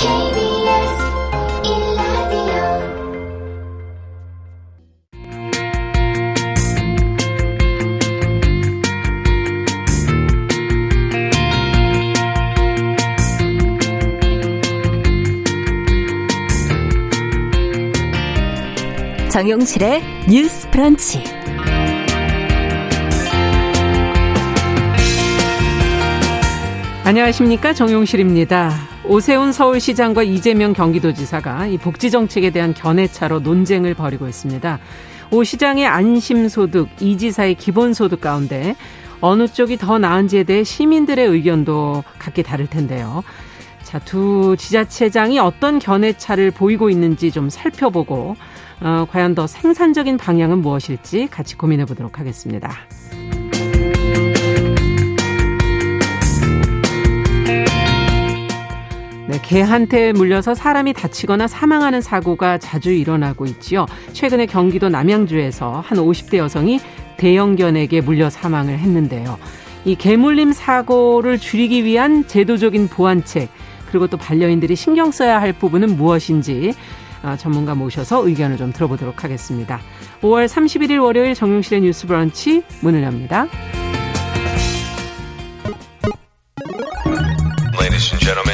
KBS 일라디오 정용실의 뉴스 브런치. 안녕하십니까 정용실입니다. 오세훈 서울시장과 이재명 경기도지사가 이 복지 정책에 대한 견해차로 논쟁을 벌이고 있습니다. 오 시장의 안심소득, 이 지사의 기본소득 가운데 어느 쪽이 더 나은지에 대해 시민들의 의견도 각기 다를 텐데요. 자, 두 지자체장이 어떤 견해차를 보이고 있는지 좀 살펴보고 어, 과연 더 생산적인 방향은 무엇일지 같이 고민해 보도록 하겠습니다. 네, 개한테 물려서 사람이 다치거나 사망하는 사고가 자주 일어나고 있지요. 최근에 경기도 남양주에서 한 50대 여성이 대형견에게 물려 사망을 했는데요. 이 개물림 사고를 줄이기 위한 제도적인 보완책 그리고 또 반려인들이 신경 써야 할 부분은 무엇인지 아, 전문가 모셔서 의견을 좀 들어보도록 하겠습니다. 5월 31일 월요일 정용실의 뉴스 브런치 문을 엽니다. Ladies and gentlemen,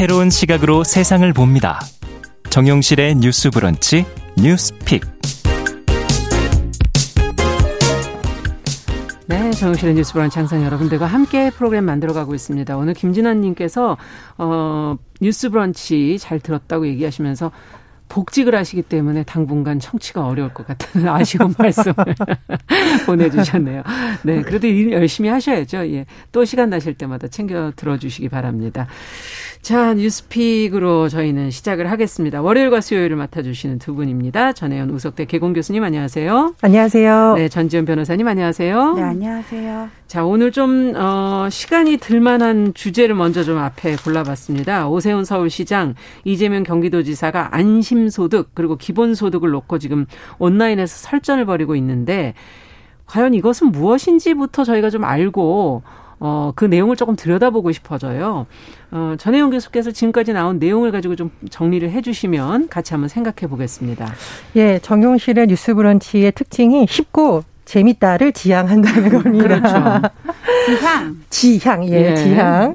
새로운 시각으로 세상을 봅니다. 정용실의 뉴스 브런치 뉴스픽. 네, 정실의 뉴스 브런치 항상 여러분들과 함께 프로그램 만들어가고 있습니다. 오늘 김진환 님께서 어, 뉴스 브런치 잘 들었다고 얘기하시면서 복직을 하시기 때문에 당분간 청취가 어려울 것 같다는 아쉬운 말씀을 보내주셨네요. 네, 그래도 일 열심히 하셔야죠. 예, 또 시간 나실 때마다 챙겨 들어주시기 바랍니다. 자, 뉴스픽으로 저희는 시작을 하겠습니다. 월요일과 수요일을 맡아주시는 두 분입니다. 전혜연 우석대 개공 교수님 안녕하세요. 안녕하세요. 네, 전지현 변호사님 안녕하세요. 네, 안녕하세요. 자, 오늘 좀, 어, 시간이 들만한 주제를 먼저 좀 앞에 골라봤습니다. 오세훈 서울시장, 이재명 경기도지사가 안심소득, 그리고 기본소득을 놓고 지금 온라인에서 설전을 벌이고 있는데, 과연 이것은 무엇인지부터 저희가 좀 알고, 어, 그 내용을 조금 들여다보고 싶어져요. 어, 전혜영 교수께서 지금까지 나온 내용을 가지고 좀 정리를 해주시면 같이 한번 생각해 보겠습니다. 예, 정용실의 뉴스 브런치의 특징이 쉽고 재밌다를 지향한다는 겁니다. 그렇죠. 지향. 지향, 예, 지향.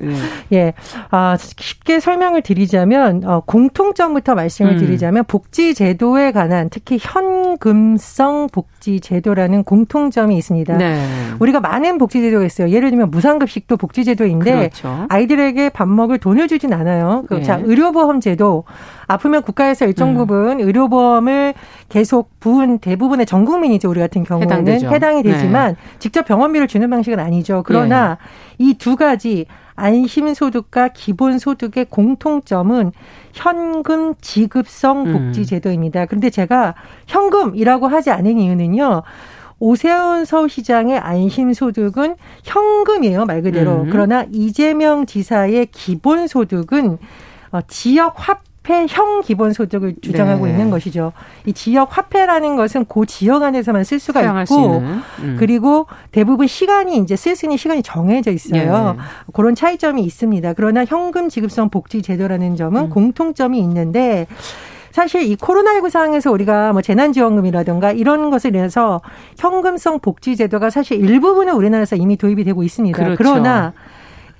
예. 예, 아, 쉽게 설명을 드리자면, 어, 공통점부터 말씀을 음. 드리자면, 복지제도에 관한, 특히 현금성 복지제도라는 공통점이 있습니다. 네. 우리가 많은 복지제도가 있어요. 예를 들면 무상급식도 복지제도인데, 그렇죠. 아이들에게 밥 먹을 돈을 주진 않아요. 그 예. 자, 의료보험 제도. 아프면 국가에서 일정 음. 부분 의료보험을 계속 부은 대부분의 전 국민이죠. 우리 같은 경우는 해당되죠. 네. 해당이 되지만 직접 병원비를 주는 방식은 아니죠. 그러나 예. 이두 가지 안심소득과 기본소득의 공통점은 현금 지급성 음. 복지제도입니다. 그런데 제가 현금이라고 하지 않은 이유는요. 오세훈 서울시장의 안심소득은 현금이에요, 말 그대로. 음. 그러나 이재명 지사의 기본소득은 어, 지역 화폐형 기본소득을 주장하고 네. 있는 것이죠. 이 지역 화폐라는 것은 그 지역 안에서만 쓸 수가 있고. 음. 그리고 대부분 시간이 이제 쓸 수 있는 시간이 정해져 있어요. 예. 그런 차이점이 있습니다. 그러나 현금 지급성 복지 제도라는 점은 음. 공통점이 있는데 사실 이 코로나19 상황에서 우리가 뭐 재난지원금이라든가 이런 것을 인해서 현금성 복지 제도가 사실 일부분은 우리나라에서 이미 도입이 되고 있습니다. 그렇죠. 그러나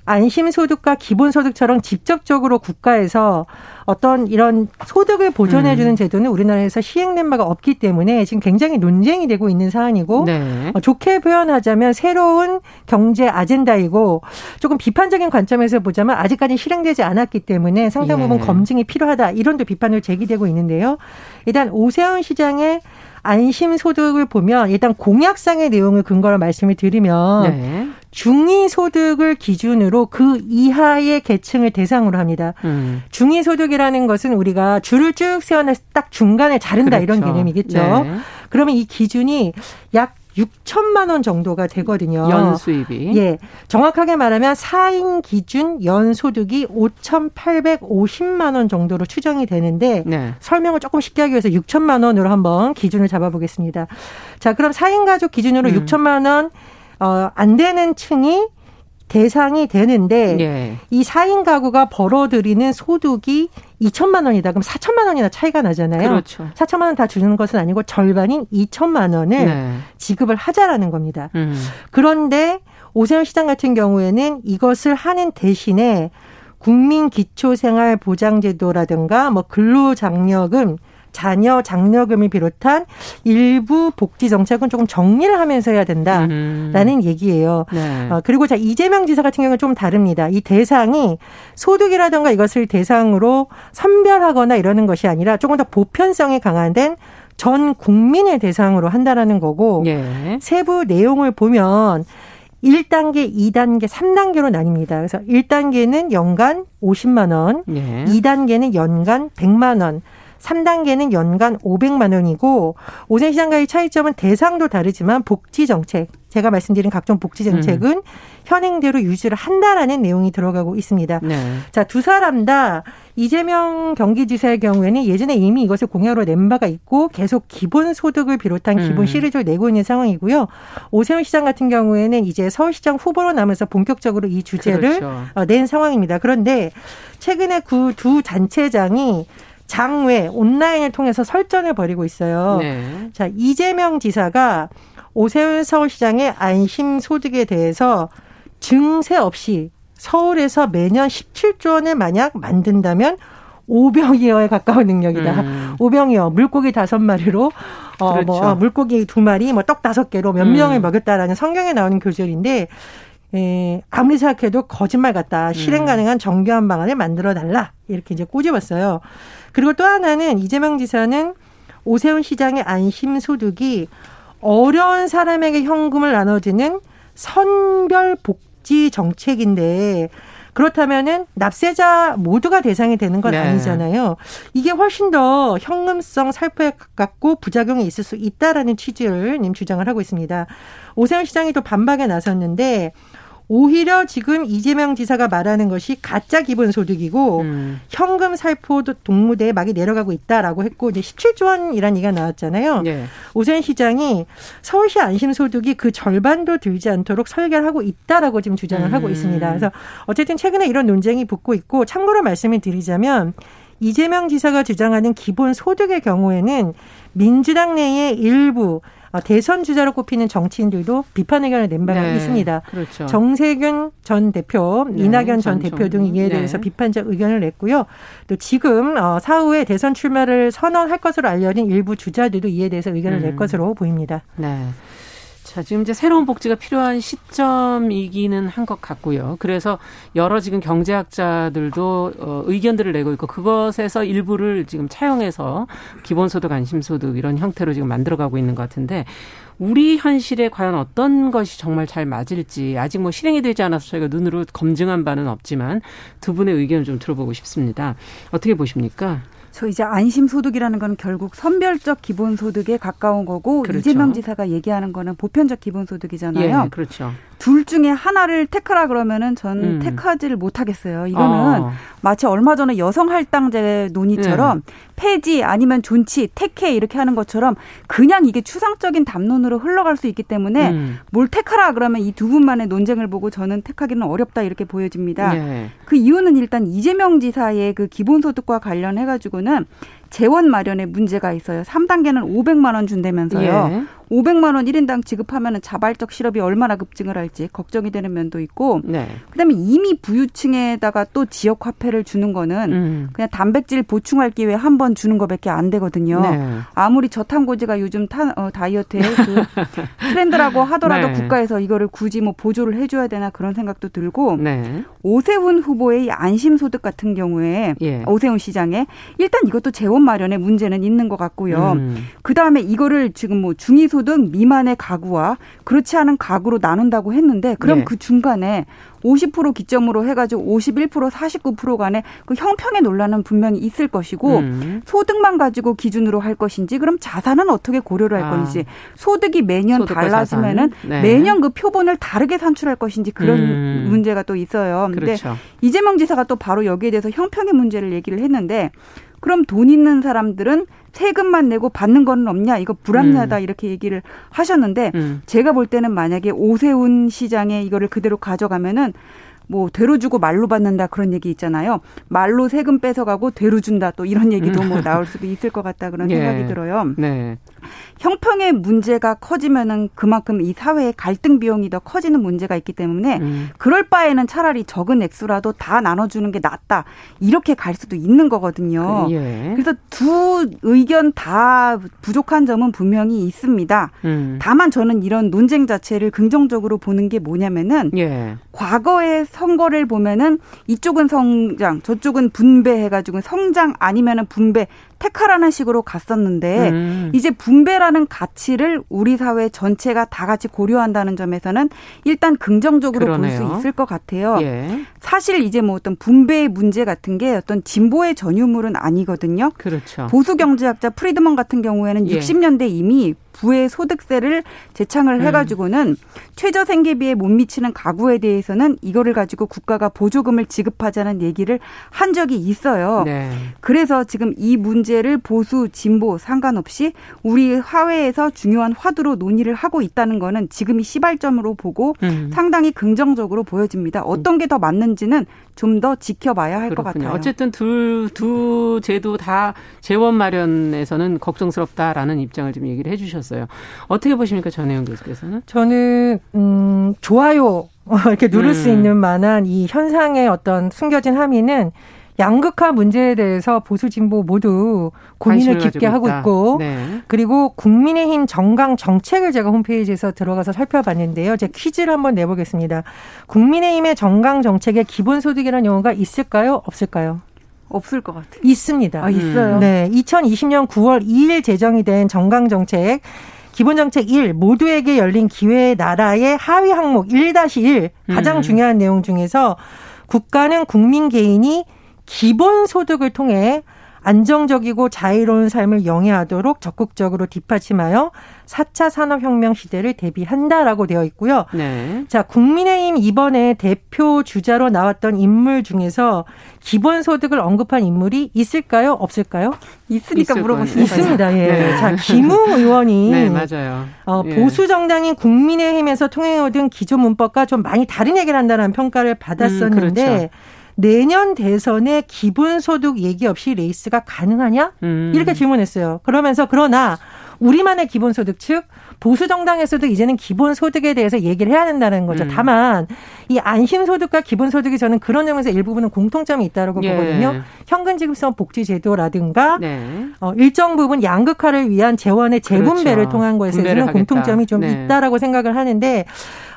안심소득과 기본소득처럼 직접적으로 국가에서 어떤 이런 소득을 보전해주는 음. 제도는 우리나라에서 시행된 바가 없기 때문에 지금 굉장히 논쟁이 되고 있는 사안이고 네. 어, 좋게 표현하자면 새로운 경제 아젠다이고 조금 비판적인 관점에서 보자면 아직까지 실행되지 않았기 때문에 상당 부분 예. 검증이 필요하다 이런 또 비판을 제기되고 있는데요. 일단 오세훈 시장의 안심소득을 보면 일단 공약상의 내용을 근거로 말씀을 드리면 네. 중위소득을 기준으로 그 이하의 계층을 대상으로 합니다. 음. 중위소득이라는 것은 우리가 줄을 쭉때딱 중간에 자른다 이런 그렇죠. 개념이겠죠. 네. 그러면 이 기준이 약 6천만 원 정도가 되거든요. 연 수입이. 예. 정확하게 말하면 4인 기준 연 소득이 5,850만 원 정도로 추정이 되는데 네. 설명을 조금 쉽게 하기 위해서 6천만 원으로 한번 기준을 잡아 보겠습니다. 자, 그럼 4인 가족 기준으로 음. 6천만 원, 어, 안 되는 층이 대상이 되는데 예. 이 4인 가구가 벌어들이는 소득이 2천만 원이다. 그럼 4천만 원이나 차이가 나잖아요. 그렇죠. 4천만 원 다 주는 것은 아니고 절반인 2천만 원을 네. 지급을 하자라는 겁니다. 음. 그런데 오세훈 시장 같은 경우에는 이것을 하는 대신에 국민 기초생활 보장제도라든가 뭐 근로장려금 자녀 장려금을 비롯한 일부 복지 정책은 조금 정리를 하면서 해야 된다라는 음. 얘기예요. 네. 어, 그리고 자 이재명 지사 같은 경우는 좀 다릅니다. 이 대상이 소득이라든가 이것을 대상으로 선별하거나 이러는 것이 아니라 조금 더 보편성이 강화된 전 국민을 대상으로 한다라는 거고 예. 세부 내용을 보면 1단계, 2단계, 3단계로 나뉩니다. 그래서 1단계는 연간 50만 원, 예. 2단계는 연간 100만 원, 3단계는 연간 500만 원이고 오세훈 시장과의 차이점은 대상도 다르지만 복지 정책, 제가 말씀드린 각종 복지 정책은 현행대로 유지를 한다라는 내용이 들어가고 있습니다. 네. 자, 두 사람 다 이재명 경기지사의 경우에는 예전에 이미 이것을 공약으로 낸 바가 있고 계속 기본 소득을 비롯한 기본 음. 시리즈를 내고 있는 상황이고요. 오세훈 시장 같은 경우에는 이제 서울시장 후보로 나면서 본격적으로 이 주제를 그렇죠. 어, 낸 상황입니다. 그런데 최근에 그 두 단체장이 장외 온라인을 통해서 설전을 벌이고 있어요. 네. 자, 이재명 지사가 오세훈 서울시장의 안심 소득에 대해서 증세 없이 서울에서 매년 17조 원을 만약 만든다면 5병이어에 가까운 능력이다. 음. 오병이어 물고기 다섯 마리로 어 그렇죠. 뭐 물고기 두 마리 뭐 떡 다섯 개로 몇 음. 명을 먹였다라는 성경에 나오는 교절인데 에, 아무리 생각해도 거짓말 같다. 실행 음. 가능한 정교한 방안을 만들어 달라. 이렇게 이제 꼬집었어요. 그리고 또 하나는 이재명 지사는 오세훈 시장의 안심 소득이 어려운 사람에게 현금을 나눠주는 선별 복지 정책인데 그렇다면은 납세자 모두가 대상이 되는 건 네. 아니잖아요. 이게 훨씬 더 현금성 살포에 가깝고 부작용이 있을 수 있다라는 취지를 님 주장을 하고 있습니다. 오세훈 시장이 또 반박에 나섰는데 오히려 지금 이재명 지사가 말하는 것이 가짜 기본소득이고 음. 현금 살포 동무대에 막이 내려가고 있다라고 했고 이제 17조 원이라는 얘기가 나왔잖아요. 예. 오세훈 시장이 서울시 안심소득이 그 절반도 들지 않도록 설계를 하고 있다라고 지금 주장을 음. 하고 있습니다. 그래서 어쨌든 최근에 이런 논쟁이 붙고 있고 참고로 말씀을 드리자면 이재명 지사가 주장하는 기본 소득의 경우에는 민주당 내의 일부 어, 대선 주자로 꼽히는 정치인들도 비판 의견을 낸 바가 네. 있습니다. 그렇죠. 정세균 전 대표, 네, 이낙연 전 전 대표 정- 등이 이에 네. 대해서 비판적 의견을 냈고요. 또 지금 어, 사후에 대선 출마를 선언할 것으로 알려진 일부 주자들도 이에 대해서 의견을 낼 음. 것으로 보입니다. 네. 자, 지금 이제 새로운 복지가 필요한 시점이기는 한 것 같고요. 그래서 여러 지금 경제학자들도 어, 의견들을 내고 있고 그것에서 일부를 지금 차용해서 기본소득, 안심소득 이런 형태로 지금 만들어가고 있는 것 같은데 우리 현실에 과연 어떤 것이 정말 잘 맞을지 아직 뭐 실행이 되지 않아서 저희가 눈으로 검증한 바는 없지만 두 분의 의견을 좀 들어보고 싶습니다. 어떻게 보십니까? 저 이제 안심소득이라는 건 결국 선별적 기본소득에 가까운 거고 그렇죠. 이재명 지사가 얘기하는 거는 보편적 기본소득이잖아요. 예, 그렇죠. 둘 중에 하나를 택하라 그러면은 전 음. 택하지를 못하겠어요. 이거는 어. 마치 얼마 전에 여성 할당제 논의처럼 네. 폐지 아니면 존치 택해 이렇게 하는 것처럼 그냥 이게 추상적인 담론으로 흘러갈 수 있기 때문에 음. 뭘 택하라 그러면 이 두 분만의 논쟁을 보고 저는 택하기는 어렵다 이렇게 보여집니다. 예. 그 이유는 일단 이재명 지사의 그 기본소득과 관련해 가지고는 재원 마련에 문제가 있어요. 3단계는 500만 원 준다면서요. 예. 500만 원 1인당 지급하면 자발적 실업이 얼마나 급증을 할지 걱정이 되는 면도 있고 네. 그다음에 이미 부유층에다가 또 지역 화폐를 주는 거는 음. 그냥 단백질 보충할 기회에 한번 주는 것밖에 안 되거든요. 네. 아무리 저탄고지가 요즘 타, 어, 다이어트의 그 트렌드라고 하더라도 네. 국가에서 이거를 굳이 뭐 보조를 해줘야 되나 그런 생각도 들고 네. 오세훈 후보의 안심소득 같은 경우에 예. 오세훈 시장에 일단 이것도 재원 마련에 문제는 있는 것 같고요. 음. 그 다음에 이거를 지금 뭐 중위소득 미만의 가구와 그렇지 않은 가구로 나눈다고 했는데 그럼 예. 그 중간에 50% 기점으로 해가지고 51% 49% 간에 그 형평의 논란은 분명히 있을 것이고 음. 소득만 가지고 기준으로 할 것인지 그럼 자산은 어떻게 고려를 할 아. 것인지 소득이 매년 달라지면은. 네. 매년 그 표본을 다르게 산출할 것인지 그런 음. 문제가 또 있어요. 근데 그렇죠. 이재명 지사가 또 바로 여기에 대해서 형평의 문제를 얘기를 했는데 그럼 돈 있는 사람들은 세금만 내고 받는 거는 없냐 이거 불합리하다 이렇게 얘기를 하셨는데 음. 제가 볼 때는 만약에 오세훈 시장에 이거를 그대로 가져가면은 뭐 되로 주고 말로 받는다 그런 얘기 있잖아요. 말로 세금 뺏어가고 되로 준다 또 이런 얘기도 뭐 나올 수도 있을 것 같다 그런 음. 예. 생각이 들어요. 네. 형평의 문제가 커지면은 그만큼 이 사회의 갈등 비용이 더 커지는 문제가 있기 때문에 음. 그럴 바에는 차라리 적은 액수라도 다 나눠주는 게 낫다 이렇게 갈 수도 있는 거거든요. 예. 그래서 두 의견 다 부족한 점은 분명히 있습니다. 음. 다만 저는 이런 논쟁 자체를 긍정적으로 보는 게 뭐냐면은 예. 과거의 선거를 보면은 이쪽은 성장, 저쪽은 분배해가지고 성장 아니면은 분배 택하라는 식으로 갔었는데 음. 이제 분배라는 가치를 우리 사회 전체가 다 같이 고려한다는 점에서는 일단 긍정적으로 볼. 수 있을 것 같아요. 예. 사실 이제 뭐 어떤 분배의 문제 같은 게 어떤 진보의 전유물은 아니거든요. 그렇죠. 보수 경제학자 프리드먼 같은 경우에는 예. 60년대 이미 부의 소득세를 제창을 음. 해가지고는 최저 생계비에 못 미치는 가구에 대해서는 이거를 가지고 국가가 보조금을 지급하자는 얘기를 한 적이 있어요. 네. 그래서 지금 이 문제 를 보수 진보 상관없이 우리 사회에서 중요한 화두로 논의를 하고 있다는 거는 지금이 시발점으로 보고 음. 상당히 긍정적으로 보여집니다. 어떤 게 더 맞는지는 좀 더 지켜봐야 할 것. 같아요. 어쨌든 둘, 두 제도 다 재원 마련에서는 걱정스럽다라는 입장을 좀 얘기를 해 주셨어요. 어떻게 보십니까, 전혜영 교수께서는? 저는 음 좋아요 이렇게 누를 수 음. 있는 만한 이 현상의 어떤 숨겨진 함의는 양극화 문제에 대해서 보수 진보 모두 고민을 깊게 하고 있다. 있고 네. 그리고 국민의힘 정강 정책을 제가 홈페이지에서 들어가서 살펴봤는데요. 제가 퀴즈를 한번 내보겠습니다. 국민의힘의 정강 정책에 기본소득이라는 용어가 있을까요? 없을까요? 없을 것 같아요. 있습니다. 아, 있어요. 네, 2020년 9월 2일 제정이 된 정강 정책 기본정책 1 모두에게 열린 기회 나라의 하위 항목 1-1 가장 음. 중요한 내용 중에서 국가는 국민 개인이 기본 소득을 통해 안정적이고 자유로운 삶을 영위하도록 적극적으로 뒷받침하여 4차 산업혁명 시대를 대비한다라고 되어 있고요. 네. 자, 국민의힘 이번에 대표 주자로 나왔던 인물 중에서 기본소득을 언급한 인물이 있을까요? 없을까요? 있으니까 물어보시는. 있습니다. 예. 네. 자, 김웅 의원이 네, 맞아요. 어, 예. 보수 정당인 국민의힘에서 통해 얻은 기존 문법과 좀 많이 다른 얘기를 한다는 평가를 받았었는데 음, 그렇죠. 내년 대선에 기본소득 얘기 없이 레이스가 가능하냐? 음. 이렇게 질문했어요. 그러면서 그러나 우리만의 기본소득 즉 보수 정당에서도 이제는 기본소득에 대해서 얘기를 해야 된다는 거죠. 음. 다만 이 안심소득과 기본소득이 저는 그런 점에서 일부분은 공통점이 있다고 예. 보거든요. 현금지급성 복지제도라든가 네. 어, 일정 부분 양극화를 위한 재원의 재분배를 그렇죠. 통한 것에서는. 공통점이 좀 네. 있다라고 생각을 하는데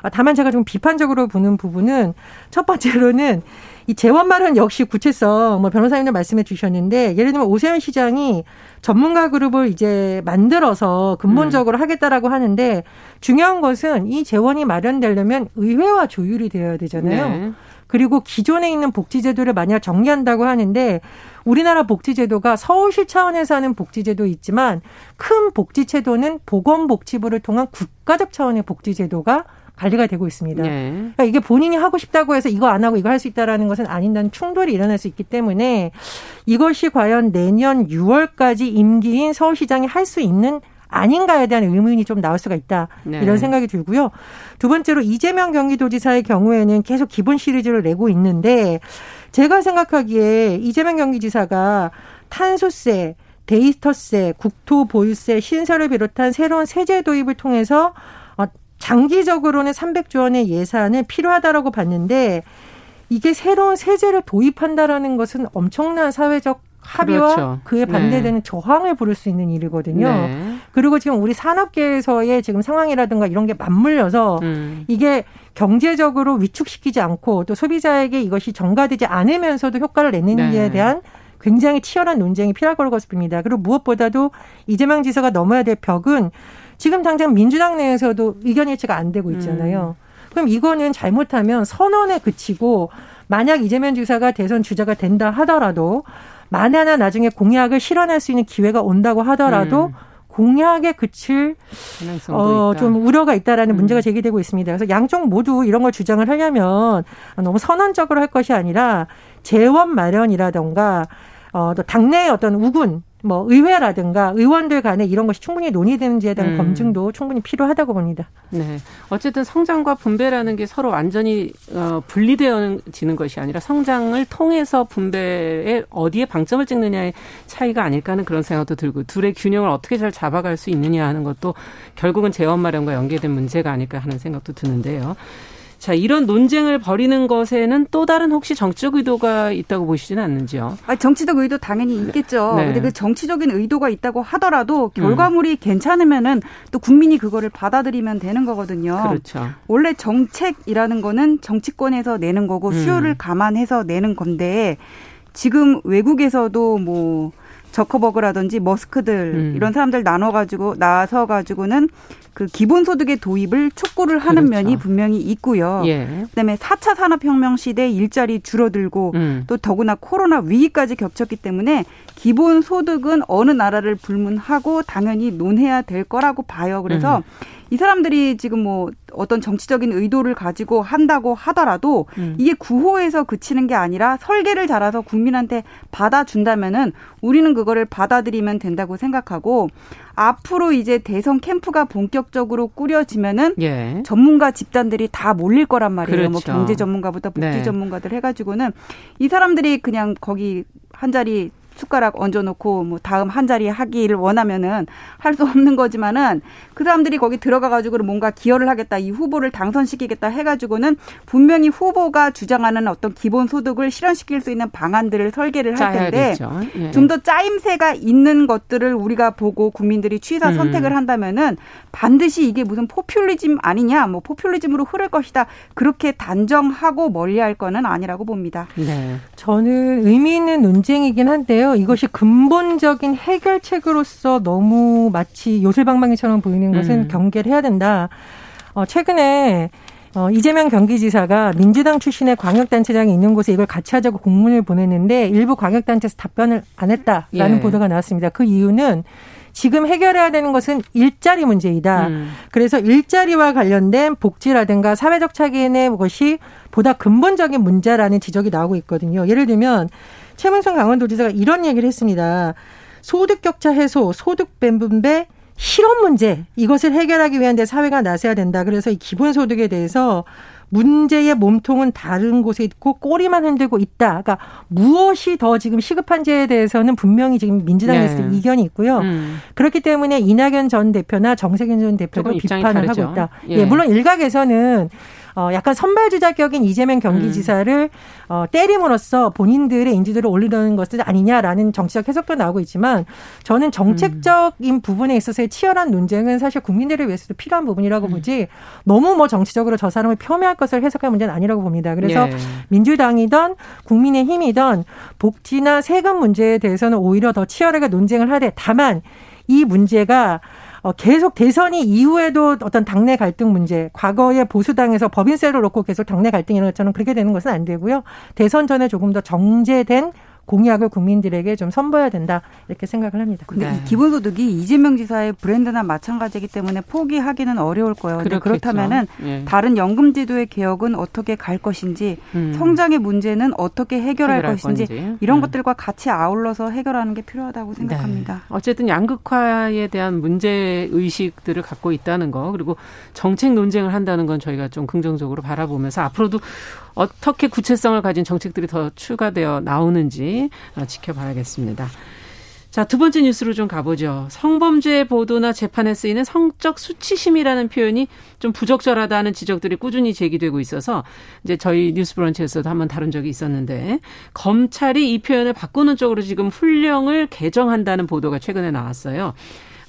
아, 다만 제가 좀 비판적으로 보는 부분은 첫 번째로는 이 재원 마련 역시 구체성 뭐 변호사님도 말씀해 주셨는데 예를 들면 오세훈 시장이 전문가 그룹을 이제 만들어서 근본적으로 음. 하겠다라고 하는데 중요한 것은 이 재원이 마련되려면 의회와 조율이 되어야 되잖아요. 네. 그리고 기존에 있는 복지제도를 만약 정리한다고 하는데 우리나라 복지제도가 서울시 차원에서 하는 복지제도 있지만 큰 복지제도는 보건복지부를 통한 국가적 차원의 복지제도가 관리가 되고 있습니다. 네. 그러니까 이게 본인이 하고 싶다고 해서 이거 안 하고 이거 할 수 있다라는 것은 아닌다는 충돌이 일어날 수 있기 때문에 이것이 과연 내년 6월까지 임기인 서울시장이 할 수 있는 아닌가에 대한 의문이 좀 나올 수가 있다. 네. 이런 생각이 들고요. 두 번째로 이재명 경기도지사의 경우에는 계속 기본 시리즈를 내고 있는데 제가 생각하기에 이재명 경기지사가 탄소세, 데이터세, 국토보유세, 신설을 비롯한 새로운 세제 도입을 통해서 어, 장기적으로는 300조 원의 예산을 필요하다라고 봤는데 이게 새로운 세제를 도입한다라는 것은 엄청난 사회적 합의와 그렇죠. 그에 반대되는 저항을 부를 수 있는 일이거든요. 네. 그리고 지금 우리 산업계에서의 지금 상황이라든가 이런 게 맞물려서 음. 이게 경제적으로 위축시키지 않고 또 소비자에게 이것이 전가되지 않으면서도 효과를 내는지에 네. 대한 굉장히 치열한 논쟁이 필요할 거라고 싶습니다. 그리고 무엇보다도 이재명 지사가 넘어야 될 벽은 지금 당장 민주당 내에서도 의견 일치가 안 되고 있잖아요. 그럼 이거는 잘못하면 선언에 그치고 만약 이재명 지사가 대선 주자가 된다 하더라도 만에나 나중에 공약을 실현할 수 있는 기회가 온다고 하더라도 음. 공약에 그칠 어, 있다. 좀 우려가 있다라는 음. 문제가 제기되고 있습니다. 그래서 양쪽 모두 이런 걸 주장을 하려면 너무 선언적으로 할 것이 아니라 재원 마련이라던가 어, 또 당내의 어떤 우군 뭐 의회라든가 의원들 간에 이런 것이 충분히 논의되는지에 대한 음. 검증도 충분히 필요하다고 봅니다. 네. 어쨌든 성장과 분배라는 게 서로 완전히 어, 분리되어지는 것이 아니라 성장을 통해서 분배에 어디에 방점을 찍느냐의 차이가 아닐까 하는 그런 생각도 들고 둘의 균형을 어떻게 잘 잡아갈 수 있느냐 하는 것도 결국은 재원 마련과 연계된 문제가 아닐까 하는 생각도 드는데요. 자, 이런 논쟁을 벌이는 것에는 또 다른 혹시 정치적 의도가 있다고 보시지는 않는지요? 아, 정치적 의도 당연히 있겠죠. 네. 근데 그 정치적인 의도가 있다고 하더라도 결과물이 괜찮으면은 또 국민이 그거를 받아들이면 되는 거거든요. 그렇죠. 원래 정책이라는 거는 정치권에서 내는 거고 음. 수요를 감안해서 내는 건데 지금 외국에서도 뭐 저커버그라든지 머스크들 음. 이런 사람들 나눠 가지고 나서 가지고는 그 기본소득의 도입을 촉구를 하는 그렇죠. 면이 분명히 있고요. 예. 그다음에 4차 산업혁명 시대 일자리 줄어들고 음. 또 더구나 코로나 위기까지 겹쳤기 때문에 기본 소득은 어느 나라를 불문하고 당연히 논해야 될 거라고 봐요. 그래서 음. 이 사람들이 지금 뭐 어떤 정치적인 의도를 가지고 한다고 하더라도 음. 이게 구호에서 그치는 게 아니라 설계를 잘해서 국민한테 받아준다면은 우리는 그거를 받아들이면 된다고 생각하고 앞으로 이제 대선 캠프가 본격적으로 꾸려지면은 예. 전문가 집단들이 다 몰릴 거란 말이에요. 뭐 그렇죠. 경제 전문가부터 복지 네. 전문가들 해가지고는 이 사람들이 그냥 거기 한 자리 숟가락 얹어놓고 뭐 다음 한 자리 하기를 원하면은 할 수 없는 거지만은 그 사람들이 거기 들어가가지고 뭔가 기여를 하겠다 이 후보를 당선시키겠다 해가지고는 분명히 후보가 주장하는 어떤 기본 소득을 실현시킬 수 있는 방안들을 설계를 할 텐데. 예. 좀더 짜임새가 있는 것들을 우리가 보고 국민들이 취사 음. 선택을 한다면은 반드시 이게 무슨 포퓰리즘 아니냐, 뭐 포퓰리즘으로 흐를 것이다. 그렇게 단정하고 멀리할 거는 아니라고 봅니다. 네. 저는 의미 있는 논쟁이긴 한데요. 이것이 근본적인 해결책으로서 너무 마치 요술방망이처럼 보이는 것은 음. 경계를 해야 된다. 어, 최근에 어, 이재명 경기지사가 민주당 출신의 광역단체장이 있는 곳에 이걸 같이 하자고 공문을 보냈는데 일부 광역단체에서 답변을 안 했다라는 예. 보도가 나왔습니다. 그 이유는 지금 해결해야 되는 것은 일자리 문제이다. 음. 그래서 일자리와 관련된 복지라든가 사회적 차기의 것이 보다 근본적인 문제라는 지적이 나오고 있거든요. 예를 들면 최문순 강원도지사가 이런 얘기를 했습니다. 소득 격차 해소, 소득 분배, 실업 문제 이것을 해결하기 위한 데 사회가 나서야 된다. 그래서 이 기본 소득에 대해서 문제의 몸통은 다른 곳에 있고 꼬리만 흔들고 있다. 그러니까 무엇이 더 지금 시급한지에 대해서는 분명히 지금 민주당 네. 이견이 있고요. 음. 그렇기 때문에 이낙연 전 대표나 정세균 전 입장이 비판을 다르죠. 하고 있다. 예. 예. 물론 일각에서는 어, 약간 선발 주자격인 이재명 경기지사를 어, 때림으로써 본인들의 인지도를 올리려는 것은 아니냐라는 정치적 해석도 나오고 있지만 저는 정책적인 부분에 있어서의 치열한 논쟁은 사실 국민들을 위해서도 필요한 부분이라고 음. 보지 너무 뭐 정치적으로 저 사람을 폄훼할 것을 해석할 문제는 아니라고 봅니다. 그래서 예. 민주당이든 국민의힘이든 복지나 세금 문제에 대해서는 오히려 더 치열하게 논쟁을 하되 다만 이 문제가 어, 계속 대선이 이후에도 어떤 당내 갈등 문제, 과거에 보수당에서 법인세를 놓고 계속 당내 갈등이 일어났처럼 그렇게 되는 것은 안 되고요. 대선 전에 조금 더 정제된 공약을 국민들에게 좀 선보여야 된다 이렇게 생각을 합니다. 근데 네. 이 기본소득이 이재명 지사의 브랜드나 마찬가지이기 때문에 포기하기는 어려울 거예요. 근데. 그렇다면은 예. 다른 연금 제도의 개혁은 어떻게 갈 것인지, 음. 성장의 문제는 어떻게 해결할, 해결할 것인지 건지. 이런 음. 것들과 같이 아울러서 해결하는 게 필요하다고 생각합니다. 네. 어쨌든 양극화에 대한 문제 의식들을 갖고 있다는 거 그리고 정책 논쟁을 한다는 건 저희가 좀 긍정적으로 바라보면서 앞으로도 어떻게 구체성을 가진 정책들이 더 추가되어 나오는지 어, 지켜봐야겠습니다. 자, 두 번째 뉴스로 좀 가보죠. 성범죄 보도나 재판에 쓰이는 성적 수치심이라는 표현이 좀 부적절하다는 지적들이 꾸준히 제기되고 있어서 이제 저희 뉴스 브런치에서도 한번 다룬 적이 있었는데 검찰이 이 표현을 바꾸는 쪽으로 지금 훈령을 개정한다는 보도가 최근에 나왔어요.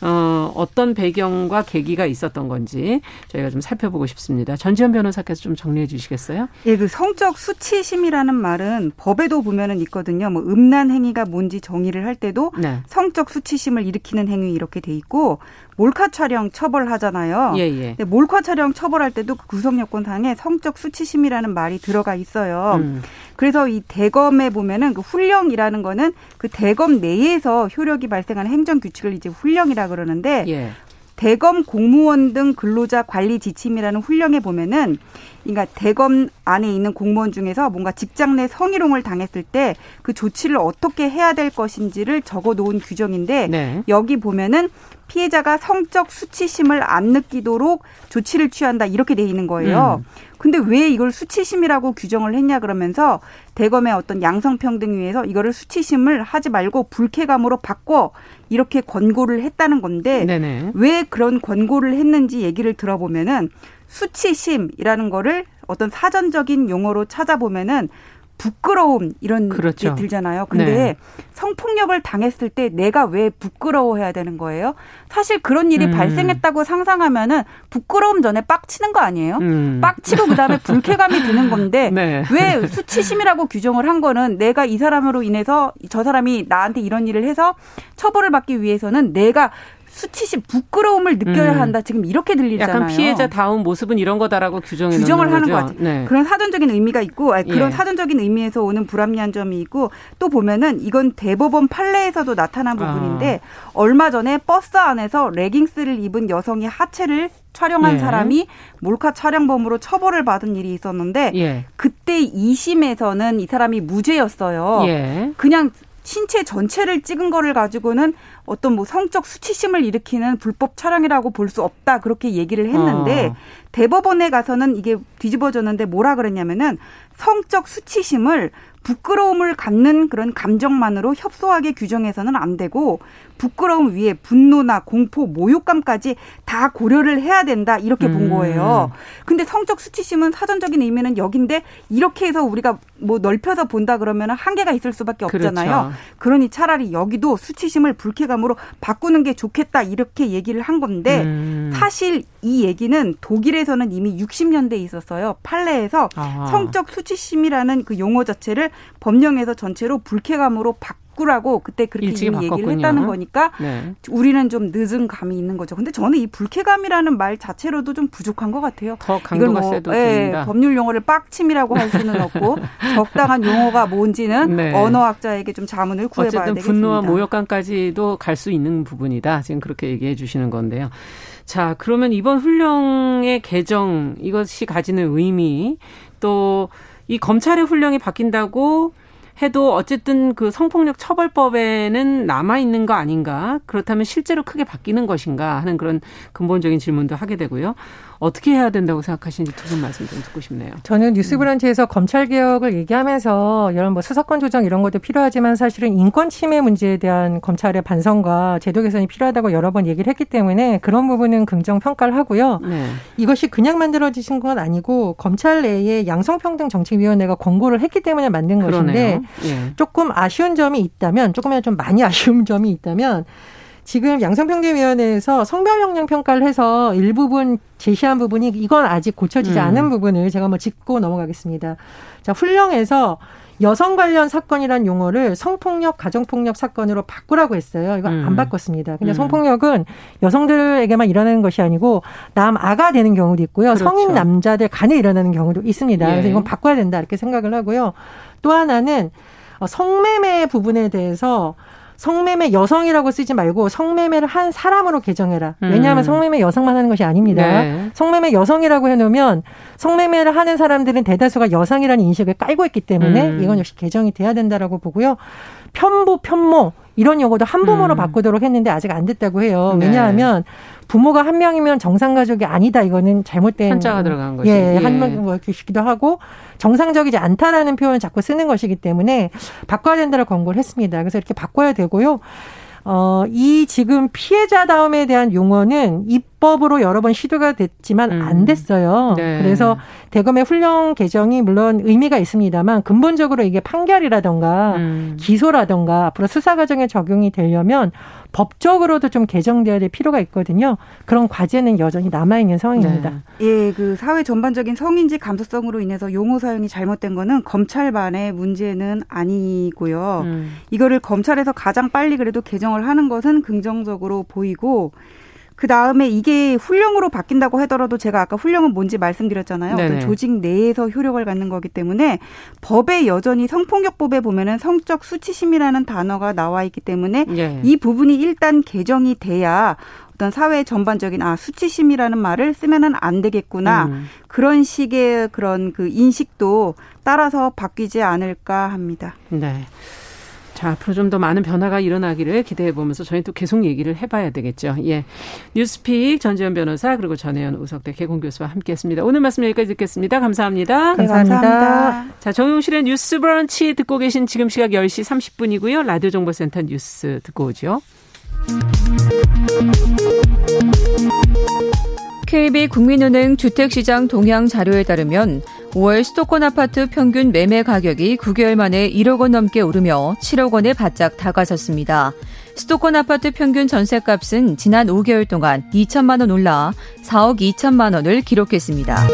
어, 어떤 배경과 계기가 있었던 건지 저희가 좀 살펴보고 싶습니다. 전지현 변호사께서 좀 정리해 주시겠어요? 예, 그 성적 수치심이라는 말은 법에도 보면은 있거든요. 뭐 음란 행위가 뭔지 정의를 할 때도 네. 성적 수치심을 일으키는 행위 이렇게 돼 있고 몰카 촬영 처벌하잖아요. 예, 예. 근데 몰카 촬영 처벌할 때도 그 구성 요건상에 성적 수치심이라는 말이 들어가 있어요. 음. 그래서 이 대검에 보면은 그 훈령이라는 거는 그 대검 내에서 효력이 발생하는 행정 규칙을 이제 훈령이라 그러는데 예. 대검 공무원 등 근로자 관리 지침이라는 훈령에 보면은 그러니까 대검 안에 있는 공무원 중에서 뭔가 직장 내 성희롱을 당했을 때 그 조치를 어떻게 해야 될 것인지를 적어 놓은 규정인데 네. 여기 보면은 피해자가 성적 수치심을 안 느끼도록 조치를 취한다 이렇게 돼 있는 거예요. 근데 왜 이걸 수치심이라고 규정을 했냐 그러면서 대검의 어떤 양성평등 위에서 이거를 수치심을 하지 말고 불쾌감으로 바꿔 이렇게 권고를 했다는 건데 네네. 왜 그런 권고를 했는지 얘기를 들어보면은 수치심이라는 거를 어떤 사전적인 용어로 찾아보면은 부끄러움 이런 그렇죠. 게 들잖아요. 근데 네. 성폭력을 당했을 때 내가 왜 부끄러워해야 되는 거예요? 사실 그런 일이 음. 발생했다고 상상하면은 부끄러움 전에 빡치는 거 아니에요? 음. 빡치고 그다음에 불쾌감이 드는 건데 네. 왜 수치심이라고 규정을 한 거는 내가 이 사람으로 인해서 저 사람이 나한테 이런 일을 해서 처벌을 받기 위해서는 내가 수치심 부끄러움을 느껴야 음. 한다. 지금 이렇게 들리잖아요. 약간 피해자 다운 모습은 이런 거다라고 규정해 규정을 하는 거죠. 네. 그런 사전적인 의미가 있고 아니, 그런 예. 사전적인 의미에서 오는 불합리한 점이 있고 또 보면은 이건 대법원 판례에서도 나타난 아. 부분인데 얼마 전에 버스 안에서 레깅스를 입은 여성이 하체를 촬영한 예. 사람이 몰카 촬영범으로 처벌을 받은 일이 있었는데 예. 그때 2심에서는 이 사람이 무죄였어요. 예. 그냥 신체 전체를 찍은 거를 가지고는 어떤 뭐 성적 수치심을 일으키는 불법 촬영이라고 볼 수 없다 그렇게 얘기를 했는데 어. 대법원에 가서는 이게 뒤집어졌는데 뭐라 그랬냐면은 성적 수치심을 부끄러움을 갖는 그런 감정만으로 협소하게 규정해서는 안 되고 부끄러움 위에 분노나 공포, 모욕감까지 다 고려를 해야 된다 이렇게 본 음. 거예요. 근데 성적 수치심은 사전적인 의미는 여긴데 이렇게 해서 우리가 뭐 넓혀서 본다 그러면 한계가 있을 수밖에 없잖아요. 그렇죠. 그러니 차라리 여기도 수치심을 불쾌감으로 바꾸는 게 좋겠다 이렇게 얘기를 한 건데 음. 사실 이 얘기는 독일에서는 이미 60년대에 있었어요. 판례에서 아. 성적 수치 심이라는 그 용어 자체를 법령에서 전체로 불쾌감으로 바꾸라고 그때 그렇게 얘기를 바꿨군요. 했다는 거니까 네. 우리는 좀 늦은 감이 있는 거죠. 근데 저는 이 불쾌감이라는 말 자체로도 좀 부족한 것 같아요. 더 강도가 뭐, 세도 예. 법률 용어를 빡침이라고 할 수는 없고 적당한 용어가 뭔지는 네. 언어학자에게 좀 자문을 구해봐야 어쨌든 되겠습니다. 분노와 모욕감까지도 갈 수 있는 부분이다. 지금 그렇게 얘기해 주시는 건데요. 자, 그러면 이번 훈령의 개정 이것이 가지는 의미 또 이 검찰의 훈령이 바뀐다고 해도 어쨌든 그 성폭력 처벌법에는 남아 있는 거 아닌가? 그렇다면 실제로 크게 바뀌는 것인가 하는 그런 근본적인 질문도 하게 되고요. 어떻게 해야 된다고 생각하시는지 두 분 말씀 좀 듣고 싶네요. 저는 뉴스브런치에서 검찰 개혁을 얘기하면서 이런 뭐 수사권 조정 이런 것도 필요하지만 사실은 인권 침해 문제에 대한 검찰의 반성과 제도 개선이 필요하다고 여러 번 얘기를 했기 때문에 그런 부분은 긍정 평가를 하고요. 네. 이것이 그냥 만들어지신 건 아니고 검찰 내에 양성평등 정책위원회가 권고를 했기 때문에 만든 것인데. 예. 조금 아쉬운 점이 있다면 조금이나 좀 많이 아쉬운 점이 있다면 지금 양성평등위원회에서 성별 역량 평가를 해서 일부분 제시한 부분이 이건 아직 고쳐지지 음. 않은 부분을 제가 한번 짚고 넘어가겠습니다. 자, 훈령에서 여성 관련 사건이란 용어를 성폭력, 가정폭력 사건으로 바꾸라고 했어요. 이거 음. 안 바꿨습니다. 근데 음. 성폭력은 여성들에게만 일어나는 것이 아니고 남 아가 되는 경우도 있고요. 그렇죠. 성인 남자들 간에 일어나는 경우도 있습니다. 예. 그래서 이건 바꿔야 된다 이렇게 생각을 하고요. 또 하나는 어, 성매매 부분에 대해서 성매매 여성이라고 쓰지 말고 성매매를 한 사람으로 개정해라. 왜냐하면 음. 성매매 여성만 하는 것이 아닙니다. 네. 성매매 여성이라고 해놓으면 성매매를 하는 사람들은 대다수가 여성이라는 인식을 깔고 있기 때문에 음. 이건 역시 개정이 돼야 된다라고 보고요. 편부, 편모 이런 용어도 한부모로 음. 바꾸도록 했는데 아직 안 됐다고 해요. 네. 왜냐하면 부모가 한 명이면 정상 가족이 아니다. 이거는 잘못된 한자가 들어간 것이. 예, 예. 한 것이기도 하고 정상적이지 않다라는 표현을 자꾸 쓰는 것이기 때문에 바꿔야 된다고 권고를 했습니다. 그래서 이렇게 바꿔야 되고요. 어, 이 지금 피해자다움에 대한 용어는 입법으로 여러 번 시도가 됐지만 음. 안 됐어요. 네. 그래서 대검의 훈령 개정이 물론 의미가 있습니다만 근본적으로 이게 판결이라던가 음. 기소라던가 앞으로 수사 과정에 적용이 되려면 법적으로도 좀 개정돼야 될 필요가 있거든요. 그런 과제는 여전히 남아 있는 상황입니다. 네. 예, 그 사회 전반적인 성인지 감수성으로 인해서 용어 사용이 잘못된 거는 검찰만의 문제는 아니고요. 음. 이거를 검찰에서 가장 빨리 그래도 개정을 하는 것은 긍정적으로 보이고 그 다음에 이게 훈령으로 바뀐다고 하더라도 제가 아까 훈령은 뭔지 말씀드렸잖아요. 네네. 어떤 조직 내에서 효력을 갖는 거기 때문에 법에 여전히 성폭력법에 보면은 성적 수치심이라는 단어가 나와 있기 때문에 예. 이 부분이 일단 개정이 돼야 어떤 사회 전반적인 아 수치심이라는 말을 쓰면은 안 되겠구나 음. 그런 식의 그런 그 인식도 따라서 바뀌지 않을까 합니다. 네. 자, 앞으로 좀 더 많은 변화가 일어나기를 기대해 보면서 저희 또 계속 얘기를 해봐야 되겠죠. 예. 뉴스픽 전지현 변호사 그리고 전혜연 우석대 개공 교수와 함께했습니다. 오늘 말씀 여기까지 듣겠습니다. 감사합니다. 네, 감사합니다. 감사합니다. 자, 정용실의 뉴스 브런치 듣고 계신 지금 시각 10시 30분이고요. 라디오 정보센터 뉴스 듣고 오죠. KB 국민은행 주택시장 동향 자료에 따르면 5월 수도권 아파트 평균 매매 가격이 9개월 만에 1억 원 넘게 오르며 7억 원에 바짝 다가섰습니다. 수도권 아파트 평균 전세값은 지난 5개월 동안 2천만 원 올라 4억 2천만 원을 기록했습니다.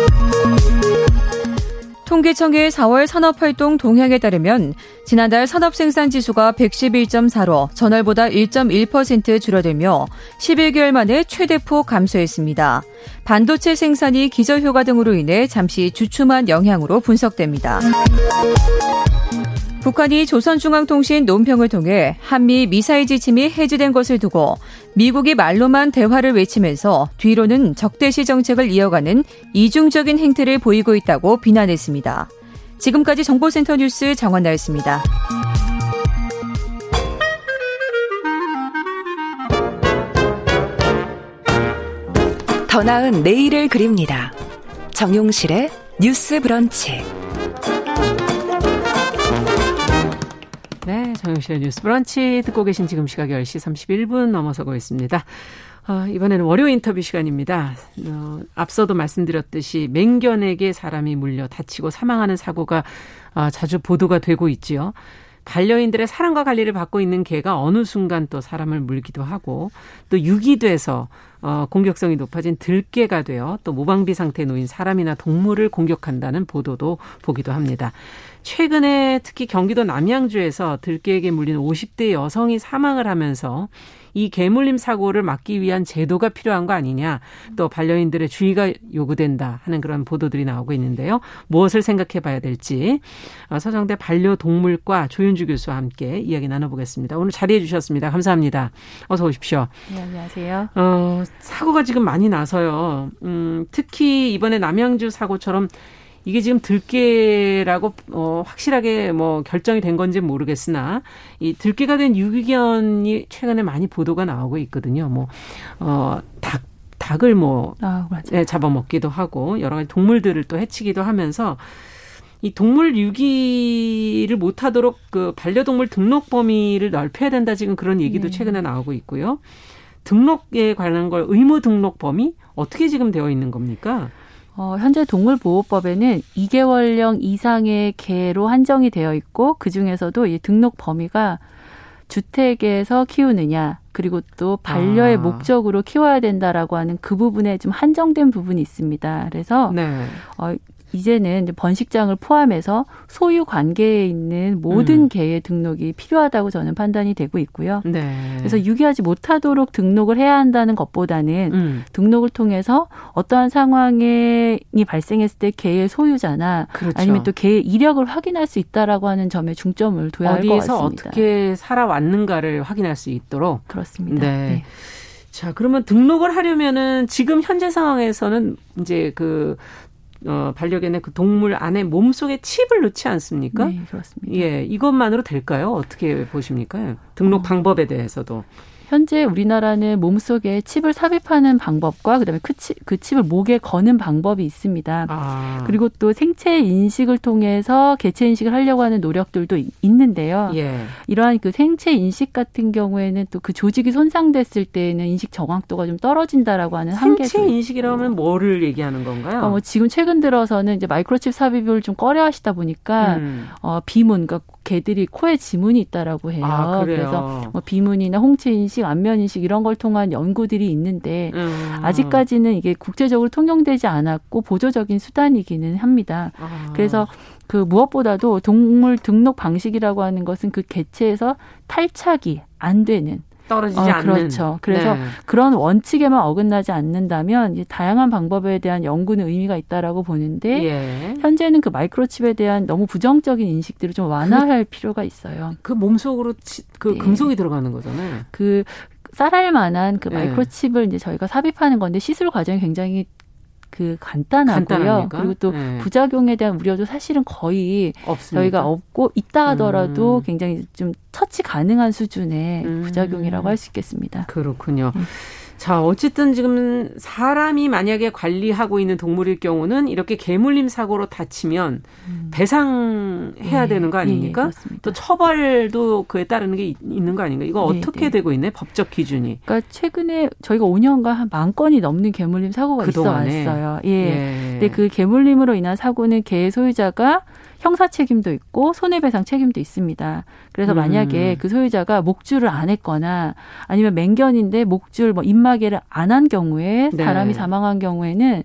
통계청의 4월 산업활동 동향에 따르면 지난달 산업생산지수가 111.4로 전월보다 1.1% 줄어들며 11개월 만에 최대폭 감소했습니다. 반도체 생산이 기저효과 등으로 인해 잠시 주춤한 영향으로 분석됩니다. 북한이 조선중앙통신 논평을 통해 한미 미사일 지침이 해지된 것을 두고 미국이 말로만 대화를 외치면서 뒤로는 적대시 정책을 이어가는 이중적인 행태를 보이고 있다고 비난했습니다. 지금까지 정보센터 뉴스 정원나였습니다. 더 나은 내일을 그립니다. 정용실의 뉴스 브런치. 네, 정영실의 뉴스 브런치 듣고 계신 지금 시각 10시 31분 넘어서고 있습니다. 어, 이번에는 월요 인터뷰 시간입니다. 어, 앞서도 말씀드렸듯이 맹견에게 사람이 물려 다치고 사망하는 사고가 어, 자주 보도가 되고 있지요. 반려인들의 사랑과 관리를 받고 있는 개가 어느 순간 또 사람을 물기도 하고 또 육이 돼서 어, 공격성이 높아진 들개가 되어 또 모방비 상태에 놓인 사람이나 동물을 공격한다는 보도도 보기도 합니다. 최근에 특히 경기도 남양주에서 들개에게 물린 50대 여성이 사망을 하면서 이 개물림 사고를 막기 위한 제도가 필요한 거 아니냐 또 반려인들의 주의가 요구된다 하는 그런 보도들이 나오고 있는데요. 무엇을 생각해 봐야 될지 어, 서정대 반려동물과 조윤주 교수와 함께 이야기 나눠보겠습니다. 오늘 자리해 주셨습니다. 감사합니다. 어서 오십시오. 네, 안녕하세요. 어, 사고가 지금 많이 나서요. 음, 특히 이번에 남양주 사고처럼 이게 지금 들깨라고 어, 확실하게 뭐 결정이 된 건지 는 모르겠으나 이 들깨가 된 유기견이 최근에 많이 보도가 나오고 있거든요. 뭐 어, 닭 닭을 뭐 아. 예, 잡아먹기도 하고 여러 가지 동물들을 또 해치기도 하면서 이 동물 유기를 못하도록 그 반려동물 등록 범위를 넓혀야 된다 지금 그런 얘기도 네. 최근에 나오고 있고요. 등록에 관한 걸 의무 등록 범위 어떻게 지금 되어 있는 겁니까? 어, 현재 동물보호법에는 2개월령 이상의 개로 한정이 되어 있고 그 중에서도 이 등록 범위가 주택에서 키우느냐 그리고 또 반려의 아. 목적으로 키워야 된다라고 하는 그 부분에 좀 한정된 부분이 있습니다. 그래서 네. 어, 이제는 이제 번식장을 포함해서 소유 관계에 있는 모든 음. 개의 등록이 필요하다고 저는 판단이 되고 있고요. 네. 그래서 유기하지 못하도록 등록을 해야 한다는 것보다는 음, 등록을 통해서 어떠한 상황이 발생했을 때 개의 소유자나 그렇죠. 아니면 또 개의 이력을 확인할 수 있다라고 하는 점에 중점을 둬야 할것 어디에서 같습니다. 어떻게 살아왔는가를 확인할 수 있도록 그렇습니다. 네. 네. 자, 그러면 등록을 하려면은 지금 현재 상황에서는 이제 그 어, 반려견의 그 동물 안에 몸속에 칩을 넣지 않습니까? 네, 그렇습니다. 예, 이것만으로 될까요? 어떻게 보십니까? 등록 어. 방법에 대해서도. 현재 우리나라는 몸속에 칩을 삽입하는 방법과 그다음에 그, 칩, 그 칩을 목에 거는 방법이 있습니다. 아. 그리고 또 생체 인식을 통해서 개체 인식을 하려고 하는 노력들도 이- 있는데요. 예. 이러한 그 생체 인식 같은 경우에는 또 그 조직이 손상됐을 때에는 인식 정확도가 좀 떨어진다라고 하는 한계도 생체 인식이라고 하면 뭐를 얘기하는 건가요? 그러니까 뭐 지금 최근 들어서는 이제 마이크로칩 삽입을 좀 꺼려하시다 보니까 음. 어 비문 그러니까 개들이 코에 지문이 있다라고 해요. 아, 그래요? 그래서 뭐 비문이나 홍채 인식, 안면 인식 이런 걸 통한 연구들이 있는데 음. 아직까지는 이게 국제적으로 통용되지 않았고 보조적인 수단이기는 합니다. 아. 그래서 그 무엇보다도 동물 등록 방식이라고 하는 것은 그 개체에서 탈착이 안 되는 떨어지지 어, 않는. 그렇죠. 그래서 네. 그런 원칙에만 어긋나지 않는다면 이제 다양한 방법에 대한 연구는 의미가 있다라고 보는데 예. 현재는 그 마이크로칩에 대한 너무 부정적인 인식들을 좀 완화할 필요가 있어요. 그 몸속으로 치- 그 네. 금속이 들어가는 거잖아요. 그 쌀알 만한 그 네. 마이크로칩을 이제 저희가 삽입하는 건데 시술 과정이 굉장히 그 간단하고요. 간단합니까? 그리고 또 네. 부작용에 대한 우려도 사실은 거의 없습니다. 저희가 없고 있다 하더라도 음. 굉장히 좀 처치 가능한 수준의 음. 부작용이라고 할 수 있겠습니다. 그렇군요. 음. 자, 어쨌든 지금 사람이 만약에 관리하고 있는 동물일 경우는 이렇게 개물림 사고로 다치면 배상해야 예, 되는 거 예, 아닙니까? 그렇습니다. 또 처벌도 그에 따르는 게 있- 있는 거 아닌가? 이거 네, 어떻게 네. 되고 있네? 법적 기준이. 그러니까 최근에 저희가 5년간 한 만 건이 넘는 개물림 사고가 있어 그동안에. 왔어요. 예. 예. 근데 그 개물림으로 인한 사고는 개 소유자가 형사 책임도 있고 손해배상 책임도 있습니다. 그래서 음. 만약에 그 소유자가 목줄을 안 했거나 아니면 맹견인데 목줄 뭐 입마개를 안 한 경우에 네. 사람이 사망한 경우에는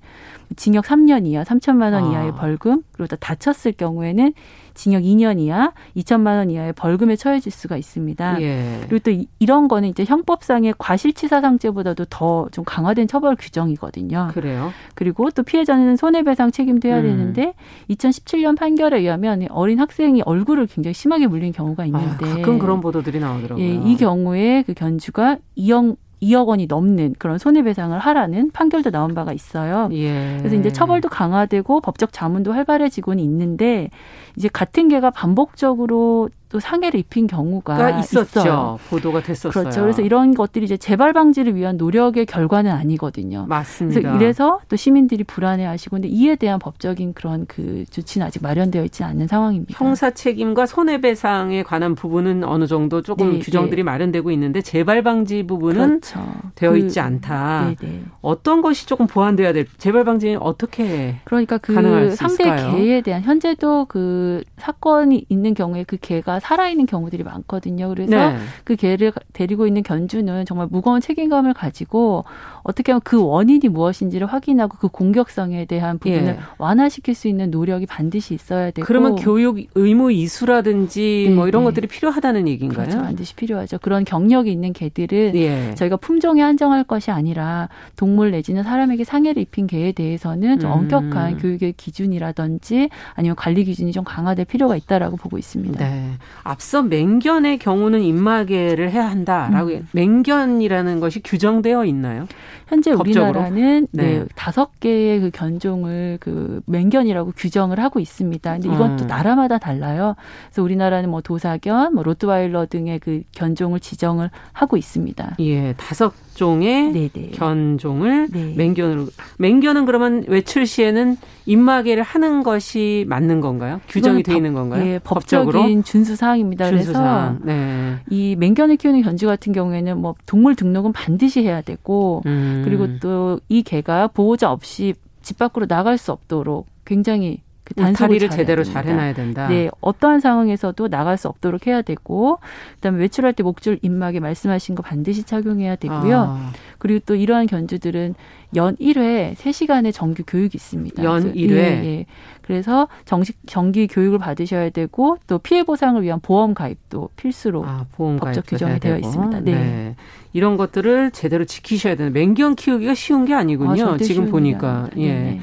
징역 3년 이하 3천만 원 아. 이하의 벌금 그리고 또 다쳤을 경우에는 징역 2년 이하 2천만 원 이하의 벌금에 처해질 수가 있습니다. 예. 그리고 또 이- 이런 거는 이제 형법상의 과실치사상죄보다도 더 좀 강화된 처벌 규정이거든요. 그래요. 그리고 또 피해자는 손해배상 책임도 해야 음. 되는데 2017년 판결에 의하면 어린 학생이 얼굴을 굉장히 심하게 물린 경우가 아, 있는데 가끔 그런 보도들이 나오더라고요. 예, 이 경우에 그 견주가 2억 2억 원이 넘는 그런 손해배상을 하라는 판결도 나온 바가 있어요. 예. 그래서 이제 처벌도 강화되고 법적 자문도 활발해지고는 있는데 이제 같은 개가 반복적으로 또 상해를 입힌 경우가 가 있었죠. 있어요. 보도가 됐었어요. 그렇죠. 그래서 이런 것들이 이제 재발 방지를 위한 노력의 결과는 아니거든요. 맞습니다. 그래서 이래서 또 시민들이 불안해하시고 근데 이에 대한 법적인 그런 그 조치는 아직 마련되어 있지 않는 상황입니다. 형사 책임과 손해배상에 관한 부분은 어느 정도 조금 네, 규정들이 네. 마련되고 있는데 재발 방지 부분은 그렇죠. 되어 그- 있지 않다. 네네. 어떤 것이 조금 보완돼야 될? 재발 방지는 어떻게? 그러니까 가능할 그수 상대 있을까요? 개에 대한 현재도 그 사건이 있는 경우에 그 개가 살아있는 경우들이 많거든요. 그래서 네. 그 개를 데리고 있는 견주는 정말 무거운 책임감을 가지고 어떻게 하면 그 원인이 무엇인지를 확인하고 그 공격성에 대한 부분을 예. 완화시킬 수 있는 노력이 반드시 있어야 되고 그러면 교육 의무 이수라든지 네, 뭐 이런 네. 것들이 필요하다는 얘기인가요? 그렇죠. 반드시 필요하죠. 그런 경력이 있는 개들은 예. 저희가 품종에 한정할 것이 아니라 동물 내지는 사람에게 상해를 입힌 개에 대해서는 좀 음. 엄격한 교육의 기준이라든지 아니면 관리 기준이 좀 강화될 필요가 있다라고 보고 있습니다. 네. 앞서 맹견의 경우는 입마개를 해야 한다라고 음. 맹견이라는 것이 규정되어 있나요? 현재 법적으로? 우리나라는 네. 네, 다섯 개의 그 견종을 그 맹견이라고 규정을 하고 있습니다. 근데 이건 또 음. 나라마다 달라요. 그래서 우리나라는 뭐 도사견, 뭐 로트와일러 등의 그 견종을 지정을 하고 있습니다. 예, 다섯 종의 네네. 견종을 네. 맹견으로 맹견은 그러면 외출 시에는 입마개를 하는 것이 맞는 건가요? 규정이 돼 법- 있는 건가요? 예, 법적인 준수 사항입니다. 준수사항. 그래서 네. 이 맹견을 키우는 견주 같은 경우에는 뭐 동물 등록은 반드시 해야 되고 음. 그리고 또 이 개가 보호자 없이 집 밖으로 나갈 수 없도록 굉장히 그 단속을 제대로. 잘 해놔야 된다. 네, 어떠한 상황에서도 나갈 수 없도록 해야 되고, 그다음에 외출할 때 목줄 입마개 말씀하신 거 반드시 착용해야 되고요. 아, 그리고 또 이러한 견주들은 연 1회 3시간의 정규 교육이 있습니다. 연 그래서- 일회? 예, 예. 그래서 정식 정기 교육을 받으셔야 되고 또 피해 보상을 위한 보험 가입도 필수로 아, 보험 법적 규정이 되어 되고. 있습니다. 네. 이런 것들을 제대로 지키셔야 되는 맹견 키우기가 쉬운 게 아니군요. 아, 지금 보니까. 예. 아닙니다. 네네.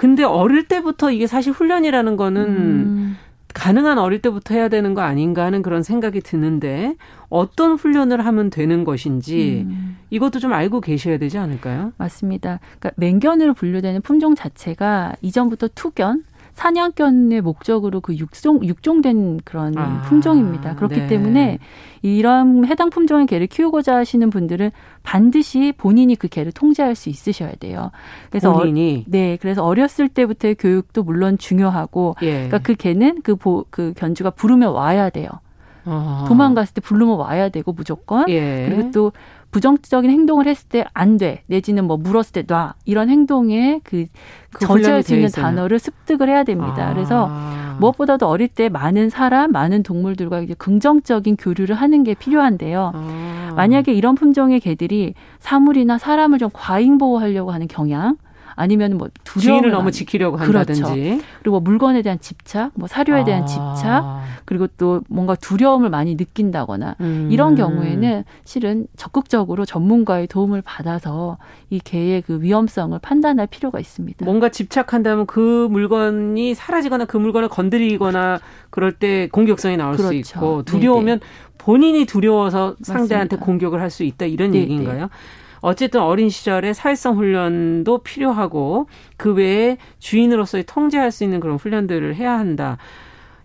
근데 어릴 때부터 이게 사실 훈련이라는 거는 음, 가능한 어릴 때부터 해야 되는 거 아닌가 하는 그런 생각이 드는데 어떤 훈련을 하면 되는 것인지 음. 이것도 좀 알고 계셔야 되지 않을까요? 맞습니다. 그러니까 맹견으로 분류되는 품종 자체가 이전부터 투견, 사냥견의 목적으로 그 육종 육종된 그런 아, 품종입니다. 그렇기 네. 때문에 이런 해당 품종의 개를 키우고자 하시는 분들은 반드시 본인이 그 개를 통제할 수 있으셔야 돼요. 그래서 어, 본인이 네, 그래서 어렸을 때부터의 교육도 물론 중요하고, 예. 그러니까 그 개는 그, 보, 그 견주가 부르면 와야 돼요. 아. 도망갔을 때 부르면 와야 되고 무조건. 예. 그리고 또 부정적인 행동을 했을 때 안 돼. 내지는 뭐 물었을 때 놔. 이런 행동에 그 그 저지할 수 있는 있어요. 단어를 습득을 해야 됩니다. 아. 그래서 무엇보다도 어릴 때 많은 사람, 많은 동물들과 이제 긍정적인 교류를 하는 게 필요한데요. 아. 만약에 이런 품종의 개들이 사물이나 사람을 좀 과잉 보호하려고 하는 경향, 아니면 뭐 두려움을 주인을 너무 지키려고 그렇죠. 한다든지. 그리고 뭐 물건에 대한 집착, 뭐 사료에 대한 아. 집착, 그리고 또 뭔가 두려움을 많이 느낀다거나 음. 이런 경우에는 실은 적극적으로 전문가의 도움을 받아서 이 개의 그 위험성을 판단할 필요가 있습니다. 뭔가 집착한다면 그 물건이 사라지거나 그 물건을 건드리거나 그럴 때 공격성이 나올 수 그렇죠. 있고 두려우면 본인이 두려워서 상대한테 맞습니다. 공격을 할 수 있다 이런 네, 얘기인가요? 어쨌든 어린 시절에 사회성 훈련도 필요하고 그 외에 주인으로서의 통제할 수 있는 그런 훈련들을 해야 한다.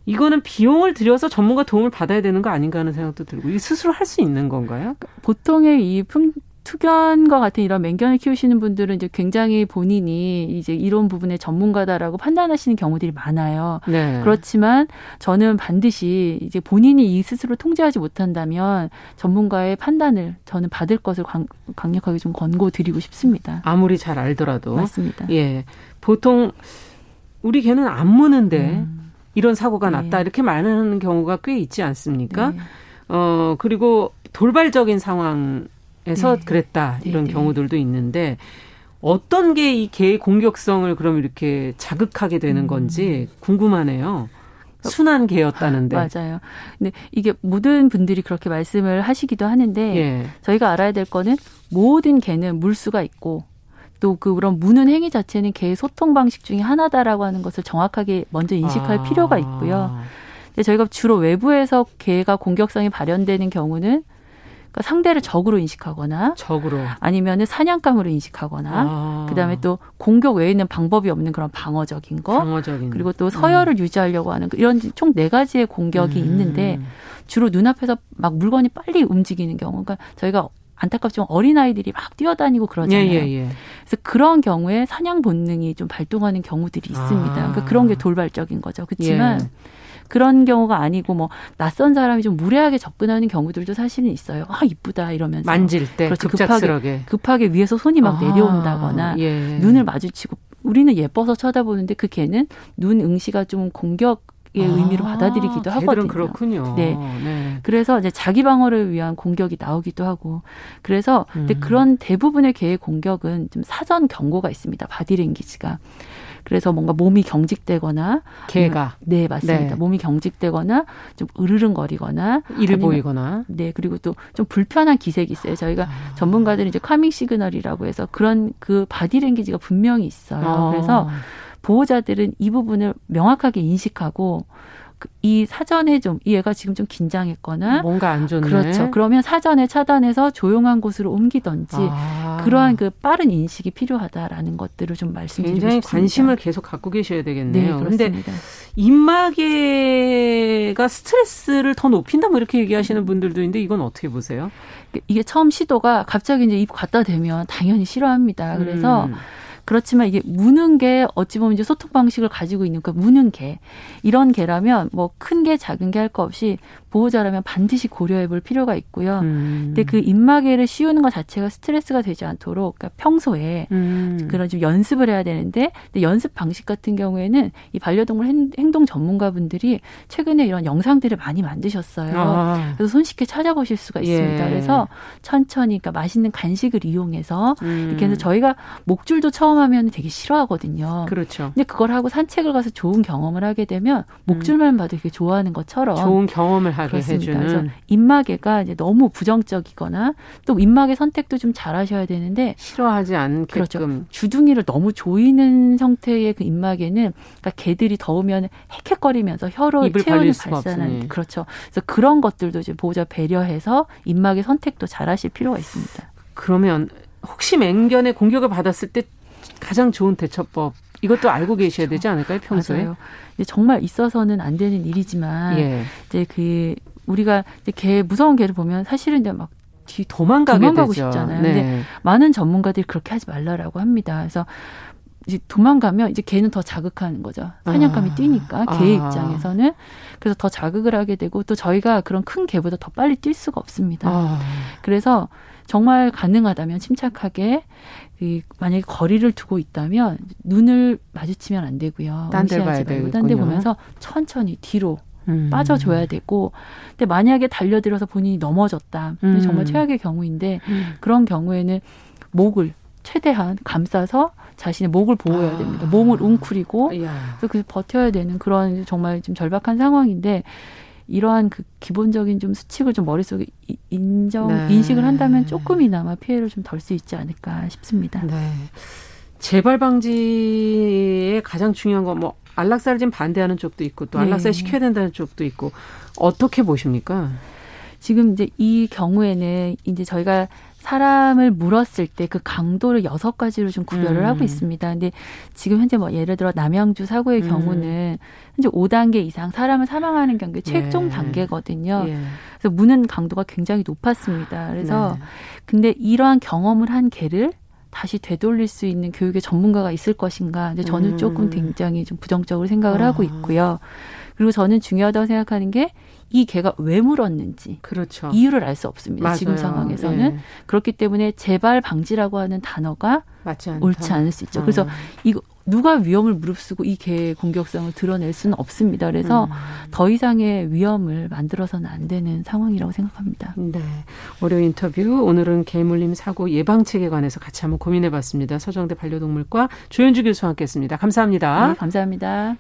이거는 비용을 들여서 전문가 도움을 받아야 되는 거 아닌가 하는 생각도 들고 이게 스스로 할 수 있는 건가요? 보통의 이 풍, 투견과 같은 이런 맹견을 키우시는 분들은 이제 굉장히 본인이 이제 이런 부분에 전문가다라고 판단하시는 경우들이 많아요. 네. 그렇지만 저는 반드시 이제 본인이 이 스스로 통제하지 못한다면 전문가의 판단을 저는 받을 것을 강, 강력하게 좀 권고드리고 싶습니다. 아무리 잘 알더라도 맞습니다. 예. 보통 우리 개는 안 무는데 음, 이런 사고가 네. 났다 이렇게 말하는 경우가 꽤 있지 않습니까? 네. 어 그리고 돌발적인 상황 에서 네. 그랬다 네, 이런 네. 경우들도 있는데 어떤 게 이 개의 공격성을 그럼 이렇게 자극하게 되는 음. 건지 궁금하네요. 순한 개였다는데. 맞아요. 근데 이게 모든 분들이 그렇게 말씀을 하시기도 하는데 예. 저희가 알아야 될 거는 모든 개는 물수가 있고 또그 그런 무는 행위 자체는 개의 소통 방식 중에 하나다라고 하는 것을 정확하게 먼저 인식할 아. 필요가 있고요. 근데 저희가 주로 외부에서 개가 공격성이 발현되는 경우는 그러니까 상대를 적으로 인식하거나 적으로. 아니면은 사냥감으로 인식하거나 아. 그다음에 또 공격 외에는 방법이 없는 그런 방어적인 거 방어적인. 그리고 또 서열을 유지하려고 하는 그 이런 총 네 가지의 공격이 음. 있는데 주로 눈앞에서 막 물건이 빨리 움직이는 경우, 그러니까 저희가 안타깝지만 어린 아이들이 막 뛰어다니고 그러잖아요. 예, 예, 예. 그래서 그런 경우에 사냥 본능이 좀 발동하는 경우들이 있습니다. 아. 그러니까 그런 게 돌발적인 거죠. 그렇지만 예. 그런 경우가 아니고 뭐 낯선 사람이 좀 무례하게 접근하는 경우들도 사실은 있어요. 아 이쁘다 이러면서 만질 때 그렇죠. 급작스럽게. 급하게 위에서 손이 막 아, 내려온다거나 예. 눈을 마주치고 우리는 예뻐서 쳐다보는데 그 개는 눈 응시가 좀 공격의 의미로 받아들이기도 하거든요. 그렇군요. 네. 네. 그래서 이제 자기 방어를 위한 공격이 나오기도 하고 그래서 근데 음. 그런 대부분의 개의 공격은 좀 사전 경고가 있습니다. 바디랭귀지가. 그래서 뭔가 몸이 경직되거나 개가 네 맞습니다. 네. 몸이 경직되거나 좀 으르렁거리거나 이를 보이거나 네 그리고 또 좀 불편한 기색이 있어요. 저희가 전문가들이 이제 calming signal이라고 해서 그런 그 바디 랭귀지가 분명히 있어요. 아. 그래서 보호자들은 이 부분을 명확하게 인식하고 그- 이 사전에 좀 이 애가 지금 좀 긴장했거나 뭔가 안 좋네. 그렇죠. 그러면 사전에 차단해서 조용한 곳으로 옮기던지 아. 그러한 그 빠른 인식이 필요하다라는 것들을 좀 말씀드리고 굉장히 싶습니다. 관심을 계속 갖고 계셔야 네, 되겠네요. 근데 그렇습니다. 입마개가 스트레스를 더 높인다 뭐 이렇게 얘기하시는 분들도 있는데 이건 어떻게 보세요? 이게 처음 시도가 갑자기 이제 입 갖다 대면 당연히 싫어합니다. 그래서 음. 그렇지만 이게 무는 게 어찌 보면 이제 소통 방식을 가지고 있는 그 무는 개 이런 개라면 뭐 큰 개 작은 개 할 거 없이 보호자라면 반드시 고려해 볼 필요가 있고요. 음. 근데 그 입마개를 씌우는 것 자체가 스트레스가 되지 않도록 그러니까 평소에 음. 그런 좀 연습을 해야 되는데 근데 연습 방식 같은 경우에는 이 반려동물 행- 행동 전문가분들이 최근에 이런 영상들을 많이 만드셨어요. 아. 그래서 손쉽게 찾아보실 수가 있습니다. 예. 그래서 천천히 그러니까 맛있는 간식을 이용해서 음. 이렇게 해서 저희가 목줄도 처음 하면 되게 싫어하거든요. 그렇죠. 근데 그걸 하고 산책을 가서 좋은 경험을 하게 되면 목줄만 봐도 되게 좋아하는 것처럼 좋은 경험을 하게 그렇습니다. 해주는 그래서 입마개가 이제 너무 부정적이거나 또 입마개 선택도 좀 잘하셔야 되는데 싫어하지 않게끔 그렇죠. 주둥이를 너무 조이는 형태의 그 입마개는 그러니까 개들이 더우면 헥헥거리면서 혀로 입을 체온을 발산하는. 그렇죠. 그래서 그런 것들도 이제 보호자 배려해서 입마개 선택도 잘하실 필요가 있습니다. 그러면 혹시 맹견의 공격을 받았을 때 가장 좋은 대처법 이것도 알고 계셔야 되지 않을까요 평소에? 맞아요. 정말 있어서는 안 되는 일이지만 예. 이제 그 우리가 이제 개 무서운 개를 보면 사실은 이제 막 뒤 도망가게 도망가고 되죠. 싶잖아요. 네. 근데 많은 전문가들이 그렇게 하지 말라라고 합니다. 그래서 이제 도망가면 이제 개는 더 자극하는 거죠. 사냥감이 아. 뛰니까 개 아. 입장에서는 그래서 더 자극을 하게 되고 또 저희가 그런 큰 개보다 더 빨리 뛸 수가 없습니다. 아, 그래서 정말 가능하다면 침착하게 이 만약에 거리를 두고 있다면 눈을 마주치면 안 되고요. 딴데 봐야 말고 딴데 되겠군요. 보면서 천천히 뒤로 음. 빠져줘야 되고 근데 만약에 달려들어서 본인이 넘어졌다. 음. 정말 최악의 경우인데 음. 그런 경우에는 목을 최대한 감싸서 자신의 목을 보호해야 아. 됩니다. 몸을 웅크리고. 그래서 그 버텨야 되는 그런 정말 좀 절박한 상황인데 이러한 그 기본적인 좀 수칙을 좀 머릿속에 이- 인정 네. 인식을 한다면 조금이나마 피해를 좀 덜 수 있지 않을까 싶습니다. 네. 재발 방지에 가장 중요한 건 뭐 안락사를 지금 반대하는 쪽도 있고 또 네. 안락사 시켜야 된다는 쪽도 있고 어떻게 보십니까? 지금 이제 이 경우에는 이제 저희가 사람을 물었을 때 그 강도를 여섯 가지로 좀 구별을 음. 하고 있습니다. 근데 지금 현재 뭐 예를 들어 남양주 사고의 음. 경우는 현재 5단계 이상 사람을 사망하는 경우에 최종 네. 단계거든요. 예. 그래서 무는 강도가 굉장히 높았습니다. 그래서 네. 근데 이러한 경험을 한 개를 다시 되돌릴 수 있는 교육의 전문가가 있을 것인가? 이제 저는 음. 조금 굉장히 좀 부정적으로 생각을 아. 하고 있고요. 그리고 저는 중요하다고 생각하는 게 이 개가 왜 물었는지 그렇죠. 이유를 알 수 없습니다. 맞아요. 지금 상황에서는 예. 그렇기 때문에 재발 방지라고 하는 단어가. 옳지 않을 수 있죠. 그래서 어. 이거 누가 위험을 무릅쓰고 이 개의 공격성을 드러낼 수는 없습니다. 그래서 음. 더 이상의 위험을 만들어서는 안 되는 상황이라고 생각합니다. 네. 월요 인터뷰 오늘은 개물림 사고 예방책에 관해서 같이 한번 고민해 봤습니다. 서정대 반려동물과 조현주 교수와 함께 했습니다. 감사합니다. 네, 감사합니다.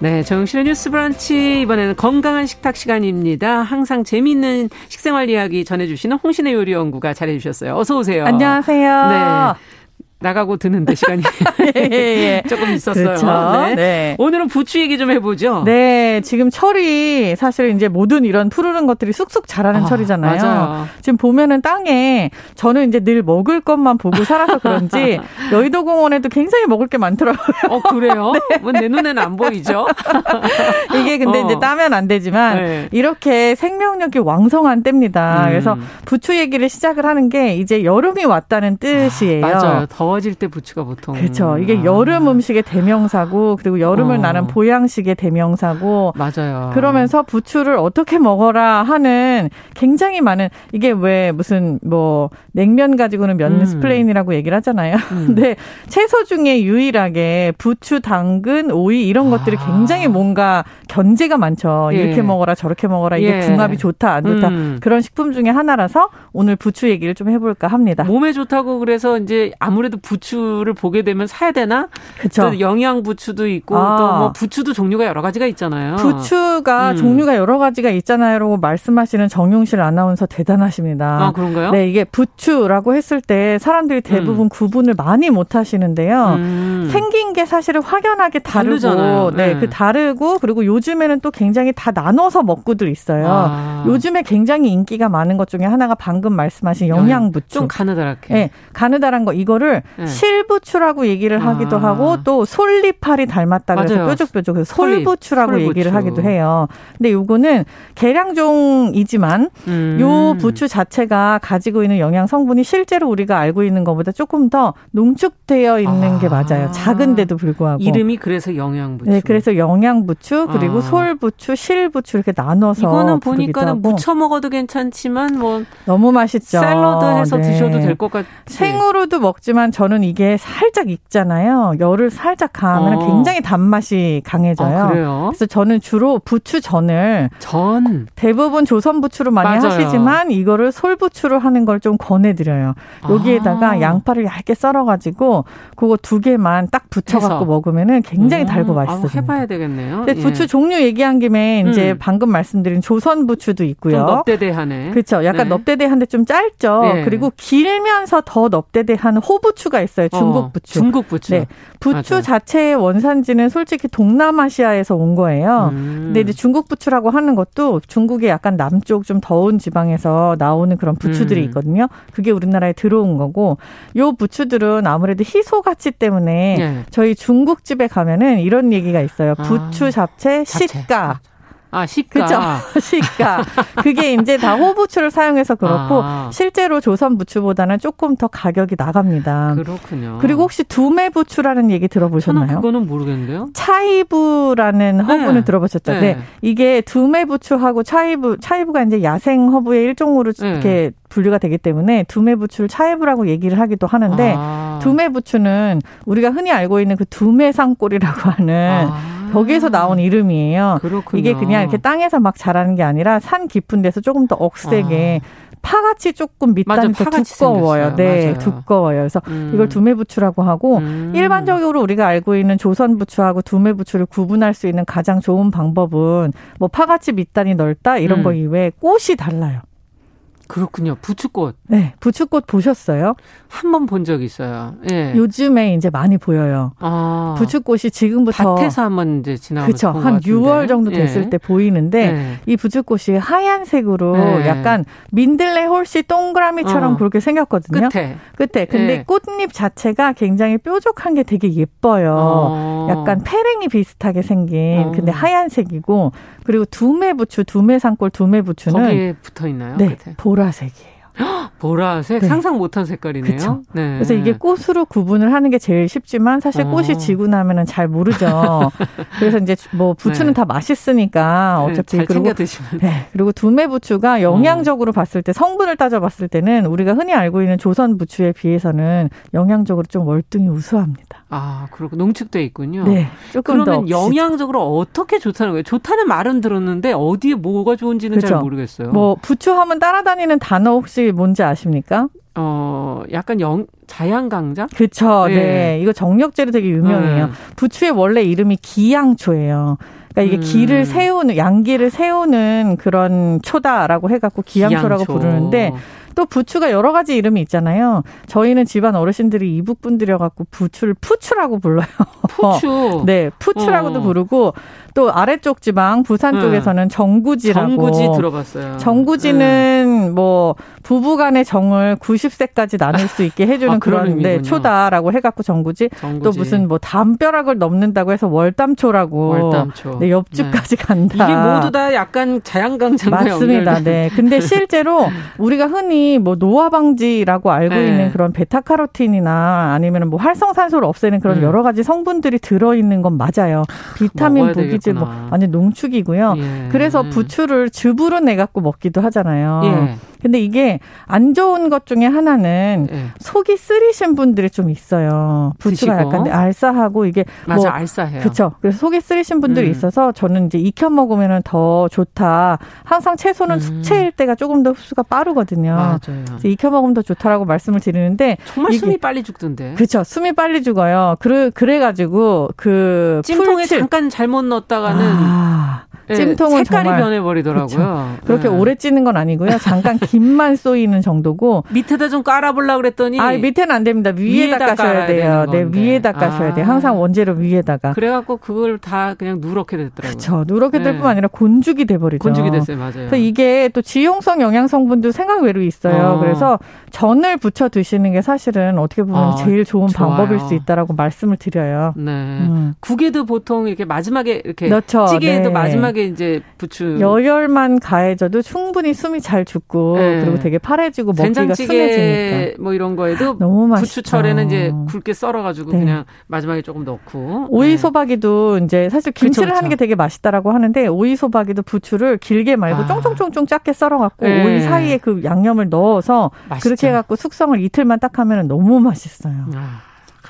네, 정신의 뉴스 브런치 이번에는 건강한 식탁 시간입니다. 항상 재미있는 식생활 이야기 전해주시는 홍신의 요리 연구가 잘해주셨어요. 어서 오세요. 안녕하세요. 네. 나가고 드는데 시간이 예, 예. 조금 있었어요. 그렇죠. 네. 네. 오늘은 부추 얘기 좀 해보죠. 네, 지금 철이 사실 이제 모든 이런 푸르른 것들이 쑥쑥 자라는 아, 철이잖아요. 맞아요. 지금 보면은 땅에 저는 이제 늘 먹을 것만 보고 살아서 그런지 여의도 공원에도 굉장히 먹을 게 많더라고요. 어 그래요? 뭐내 눈에는 안 보이죠? 이게 근데 어. 이제 따면 안 되지만 네. 이렇게 생명력이 왕성한 때입니다. 음. 그래서 부추 얘기를 시작을 하는 게 이제 여름이 왔다는 뜻이에요. 맞아요. 더워질 때 부추가 보통. 그렇죠. 이게 아, 여름 음식의 대명사고 그리고 여름을 어. 나는 보양식의 대명사고 맞아요. 그러면서 부추를 어떻게 먹어라 하는 굉장히 많은 이게 왜 무슨 뭐 냉면 가지고는 면 음. splain이라고 얘기를 하잖아요. 음. 근데 채소 중에 유일하게 부추, 당근, 오이 이런 것들이 아. 굉장히 뭔가 견제가 많죠. 예. 이렇게 먹어라 저렇게 먹어라 이게 예. 궁합이 좋다 안 좋다 음. 그런 식품 중에 하나라서 오늘 부추 얘기를 좀 해볼까 합니다. 몸에 좋다고 그래서 이제 아무래도 부추를 보게 되면 사야 되나? 또 영양 부추도 있고 아. 또뭐 부추도 종류가 여러 가지가 있잖아요. 부추가 음. 종류가 여러 가지가 있잖아요라고 말씀하시는 정용실 아나운서 대단하십니다. 아 그런가요? 네, 이게 부추라고 했을 때 사람들이 대부분 구분을 많이 못 하시는데요. 음. 생긴 게 사실은 확연하게 다르고, 다르잖아요. 네, 네. 그 다르고 그리고 요즘에는 또 굉장히 다 나눠서 먹고들 있어요. 아. 요즘에 굉장히 인기가 많은 것 중에 하나가 방금 말씀하신 영양부추. 좀 가느다랗게. 네, 가느다란 거 이거를 네. 실부추라고 얘기를 하기도 아. 하고 또 솔잎알이 닮았다 그래서 맞아요. 뾰족뾰족 솔잎, 솔부추라고 솔부추. 얘기를 하기도 해요. 근데 요거는 계량종이지만 음. 요 부추 자체가 가지고 있는 영양 성분이 실제로 우리가 알고 있는 것보다 조금 더 농축되어 있는 아. 게 맞아요. 작은데도 불구하고. 이름이 그래서 영양부추. 네, 그래서 영양부추 그리고 아. 솔부추, 실부추 이렇게 나눠서 이거는 보니까는. 무쳐 먹어도 괜찮지만 뭐 너무 맛있죠. 샐러드 해서 네. 드셔도 될 것 같이. 생으로도 먹지만 저는 이게 살짝 익잖아요. 열을 살짝 가하면 어. 굉장히 단맛이 강해져요. 아? 그래서 저는 주로 부추 전을 전. 대부분 조선 부추로 많이 맞아요. 하시지만 이거를 솔 부추로 하는 걸 좀 권해드려요. 여기에다가 아. 양파를 얇게 썰어가지고 그거 두 개만 딱 붙여갖고. 먹으면은 굉장히 달고 음, 맛있어요. 아우, 해봐야 되겠네요. 근데 예. 부추 종류 얘기한 김에 이제 음. 방금 말씀드린 조선 부추도 좀 있고요. 넙대대하네. 그렇죠. 약간 네. 넙대대한데 좀 짧죠. 예. 그리고 길면서 더 넙대대한 호부추 가 있어요. 중국 어, 부추. 중국 부추. 네. 부추 맞아요. 자체의 원산지는 솔직히 동남아시아에서 온 거예요. 음. 근데 이제 중국 부추라고 하는 것도 중국의 약간 남쪽 좀 더운 지방에서 나오는 그런 부추들이 음. 있거든요. 그게 우리나라에 들어온 거고 요 부추들은 아무래도 희소 가치 때문에 예. 저희 중국집에 가면은 이런 얘기가 있어요. 아. 부추 잡채 잡채. 시가 아, 시가. 그죠? 시가. 그게 이제 다 호부추를 사용해서 그렇고 아. 실제로 조선 부추보다는 조금 더 가격이 나갑니다. 그렇군요. 그리고 혹시 두메 부추라는 얘기 저는 들어보셨나요? 그거는 모르겠는데요. 차이브라는 허브는 네. 들어보셨죠? 네. 네. 이게 두메부추하고 차이브, 차이브가 이제 야생 허브의 일종으로 네. 이렇게 분류가 되기 때문에 두메부추를 차이브라고 얘기를 하기도 하는데 아. 두메부추는 우리가 흔히 알고 있는 그 두메산골이라고 하는 아. 거기에서 나온 이름이에요. 그렇군요. 이게 그냥 이렇게 땅에서 막 자라는 게 아니라 산 깊은 데서 조금 더 억세게 파같이 조금 밑단이 더 두꺼워요. 생겼어요. 네, 맞아요. 두꺼워요. 그래서 음. 이걸 두메부추라고 하고 음. 일반적으로 우리가 알고 있는 조선 부추하고 두메부추를 구분할 수 있는 가장 좋은 방법은 뭐 파같이 밑단이 넓다 이런 음. 거 이외에 꽃이 달라요. 그렇군요. 부추꽃 네, 부추꽃 보셨어요? 한 번 본 적 있어요. 예. 요즘에 이제 많이 보여요. 아. 부추꽃이 지금부터 밭에서 한번 이제 지나가면서. 본것 한 같은데. 6월 정도 됐을 예. 때 보이는데 예. 이 부추꽃이 하얀색으로 네. 약간 민들레 홀씨 동그라미처럼 어. 그렇게 생겼거든요. 끝에 끝에. 근데 예. 꽃잎 자체가 굉장히 뾰족한 게 되게 예뻐요. 어. 약간 페랭이 비슷하게 생긴 어. 근데 하얀색이고 그리고 두메부추 두메산골 두메부추는 거기에 붙어 있나요? 네? 보라색이에요. 보라색 네. 상상 못한 색깔이네요. 그쵸. 네. 그래서 이게 꽃으로 구분을 하는 게 제일 쉽지만 사실 어. 꽃이 지고 나면은 잘 모르죠. 그래서 이제 뭐 부추는 네. 다 맛있으니까 네, 어차피 잘 그리고 챙겨 드시면 네. 그리고 두메 부추가 영양적으로 봤을 때 성분을 따져봤을 때는 우리가 흔히 알고 있는 조선 부추에 비해서는 영양적으로 좀 월등히 우수합니다. 아 그렇고 농축돼 있군요. 네, 조금 더 그러면 없이. 영양적으로 어떻게 좋다는 거예요? 좋다는 말은 들었는데 어디에 뭐가 좋은지는 잘 그죠. 모르겠어요. 뭐 부추하면 따라다니는 단어 혹시 뭔지 아십니까? 어 약간 영 자양강장? 그쵸. 네. 네. 이거 정력제로 되게 유명해요. 네. 부추의 원래 이름이 기양초예요. 그러니까 이게 음. 기를 세우는 양기를 세우는 그런 초다라고 해갖고 기양초라고 기양초. 부르는데 또 부추가 여러 가지 이름이 있잖아요. 저희는 집안 어르신들이 이북 분들이어갖고 부추를 푸추라고 불러요. 푸추. 네, 푸추라고도 어. 부르고 또 아래쪽 지방 부산 네. 쪽에서는 정구지라고. 정구지 들어봤어요. 정구지는 뭐 부부간의 정을 90세까지 나눌 수 있게 해주는 아, 그런 네, 의미군요. 초다라고 해갖고 정구지. 네. 정구지. 또 무슨 뭐 담벼락을 넘는다고 해서 월담초라고. 월담초. 네, 옆집까지 간다. 이게 모두 다 약간 자양강장과 맞습니다. 네. 근데 실제로 우리가 흔히 뭐 노화 방지라고 알고 네. 있는 그런 베타카로틴이나 아니면 뭐 활성산소를 없애는 그런 음. 여러 가지 성분들이 들어 있는 건 맞아요. 비타민, 무기질 뭐. 완전 농축이고요. 예. 그래서 부추를 즙으로 내 갖고 먹기도 하잖아요. 예. 근데 이게 안 좋은 것 중에 하나는 예. 속이 쓰리신 분들이 좀 있어요. 부추가 드시고. 약간 알싸하고 이게 맞아 뭐 알싸해요. 그렇죠. 그래서 속이 쓰리신 분들이 음. 있어서 저는 이제 익혀 먹으면 더 좋다. 항상 채소는 음. 숙체일 때가 조금 더 흡수가 빠르거든요. 맞아요. 익혀 먹으면 더 좋다라고 말씀을 드리는데 정말 이게- 숨이 빨리 죽던데. 그렇죠. 숨이 빨리 죽어요. 그래 그래 가지고 그 찜통에 풀칠- 잠깐 잘못 넣었다가는 아, 예, 찜통은 색깔이 변해버리더라고요. 그렇게 예. 오래 찌는 건 아니고요. 잠깐 김만 쏘이는 정도고. 밑에다 좀 깔아보려고 그랬더니 아, 밑에는 안 됩니다. 위에다, 위에다 까셔야 깔아야 돼요. 네. 위에다 까셔야 아. 돼요. 항상 원재료 위에다가. 그래갖고 그걸 다 그냥 누렇게 됐더라고요. 그렇죠. 누렇게 될 네. 뿐 아니라 곤죽이 돼버리죠. 곤죽이 됐어요, 맞아요. 그래서 이게 또 지용성 영양 성분도 생각 외로 있어요. 어. 그래서 전을 부쳐 드시는 게 사실은 어떻게 보면 아, 제일 좋은 좋아요. 방법일 수 있다라고 말씀을 드려요. 네. 음. 국에도 보통 이렇게 마지막에 이렇게 넣죠. 찌개에도 네. 마지막에 이제 부추 여열만 가해져도 충분히 숨이 잘 죽고 네. 그리고 되게 파래지고 먹기가 순해지니까. 뭐 이런 거에도 너무 맛있죠. 부추철에는 이제 굵게 썰어가지고 네. 그냥 마지막에 조금 넣고 오이 네. 소박이도 이제 사실 김치를 그쵸, 그쵸. 하는 게 되게 맛있다라고 하는데 오이 소박이도 부추를 길게 말고 아. 쫑쫑쫑쫑 작게 썰어갖고 네. 오이 사이에 그 양념을 넣어서 맛있죠. 그렇게 해갖고 숙성을 이틀만 딱 하면 너무 맛있어요. 아,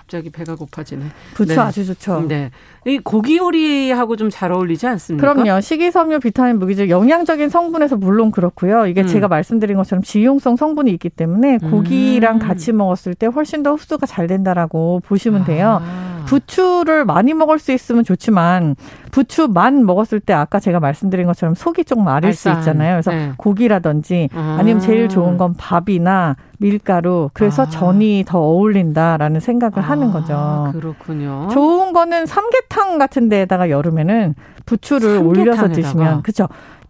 갑자기 배가 고파지네. 부추 네. 아주 좋죠. 네. 이 고기 요리하고 좀 잘 어울리지 않습니까? 그럼요. 식이섬유, 비타민, 무기질, 영양적인 성분에서 물론 그렇고요. 이게 음. 제가 말씀드린 것처럼 지용성 성분이 있기 때문에 고기랑 음. 같이 먹었을 때 훨씬 더 흡수가 잘 된다라고 보시면 돼요. 아. 부추를 많이 먹을 수 있으면 좋지만 부추만 먹었을 때 아까 제가 말씀드린 것처럼 속이 좀 마를 수 알싸한. 있잖아요. 그래서 네. 고기라든지 아. 아니면 제일 좋은 건 밥이나 밀가루. 그래서 아. 전이 더 어울린다라는 생각을 하는 아, 거죠. 그렇군요. 좋은 거는 삼계탕 같은 데에다가 여름에는 부추를 올려서 삼계탕에다가? 드시면 그렇죠.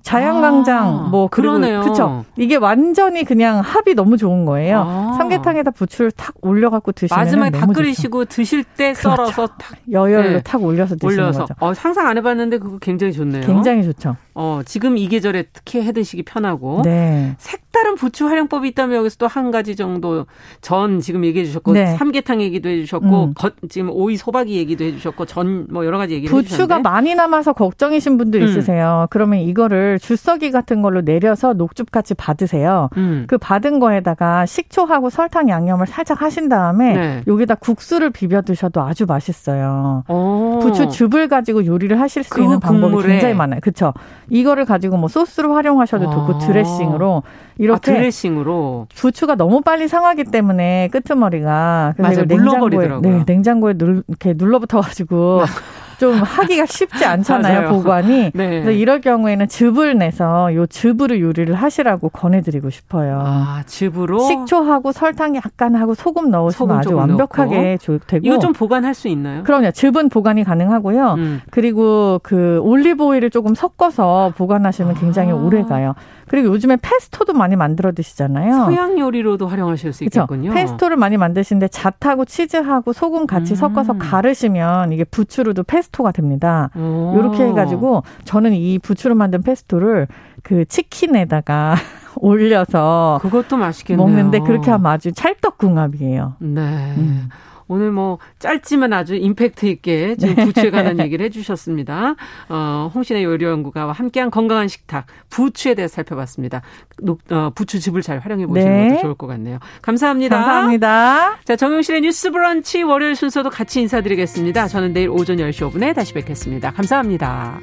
자양강장 아, 뭐 그러네요. 그쵸 이게 완전히 그냥 합이 너무 좋은 거예요. 아. 삼계탕에다 부추를 탁 올려갖고 드시면 마지막에 다 너무 좋죠. 끓이시고 드실 때 그렇죠. 썰어서 탁 여열로 네. 탁 올려서 드시는 올려서. 거죠. 어, 상상 안 해봤는데 그거 굉장히 좋네요. 굉장히 좋죠. 어, 지금 이 계절에 특히 해 드시기 편하고. 네. 색다른 부추 활용법이 있다면 여기서 또 한 가지 정도 전 지금 얘기해 주셨고 네. 삼계탕 얘기도 해 주셨고 음. 겉- 지금 오이 소박이 얘기도 해 주셨고 전 뭐 여러 가지 얘기를 해 부추가 많이 남아서 걱정이신 분들 음. 있으세요. 그러면 이거를 주석이 같은 걸로 내려서 녹즙같이 받으세요. 음. 그 받은 거에다가 식초하고 설탕 양념을 살짝 하신 다음에 네. 여기다 국수를 비벼 드셔도 아주 맛있어요. 어. 부추 즙을 가지고 요리를 하실 수 그 있는 방법이 국물에. 굉장히 많아요. 그렇죠? 이거를 가지고 뭐 소스로 활용하셔도 좋고 아. 드레싱으로 아, 이렇게 드레싱으로 부추가 너무 빨리 상하기 때문에 끄트머리가 그래서 맞아요. 물러버리더라고요. 네, 냉장고에 눌, 이렇게 눌러붙어 가지고 좀 하기가 쉽지 않잖아요, 맞아요. 보관이. 네. 그래서 이럴 경우에는 즙을 내서 요 즙으로 요리를 하시라고 권해드리고 싶어요. 아, 즙으로 식초하고 설탕 약간 하고 소금 넣으시면 소금 아주 완벽하게 조- 되고. 이거 좀 보관할 수 있나요? 그럼요. 즙은 보관이 가능하고요. 음. 그리고 그 올리브 오일을 조금 섞어서 보관하시면 굉장히 아. 오래 가요. 그리고 요즘에 페스토도 많이 만들어 드시잖아요. 서양 요리로도 활용하실 수 그렇죠. 있겠군요. 페스토를 많이 만드시는데 잣하고 치즈하고 소금 같이 음. 섞어서 가르시면 이게 부추로도 페스토가 됩니다. 오. 이렇게 해가지고 저는 이 부추로 만든 페스토를 그 치킨에다가 올려서 그것도 맛있겠네요. 먹는데 그렇게 하면 아주 찰떡궁합이에요. 네. 음. 오늘 뭐 짧지만 아주 임팩트 있게 지금 부추에 관한 얘기를 해주셨습니다. 어, 홍신의 요리연구가와 함께한 건강한 식탁 부추에 대해서 살펴봤습니다. 녹- 어, 부추즙을 잘 활용해 보시는 네. 것도 좋을 것 같네요. 감사합니다. 감사합니다. 자, 정용실의 뉴스 브런치 월요일 순서도 같이 인사드리겠습니다. 저는 내일 오전 10시 5분에 다시 뵙겠습니다. 감사합니다.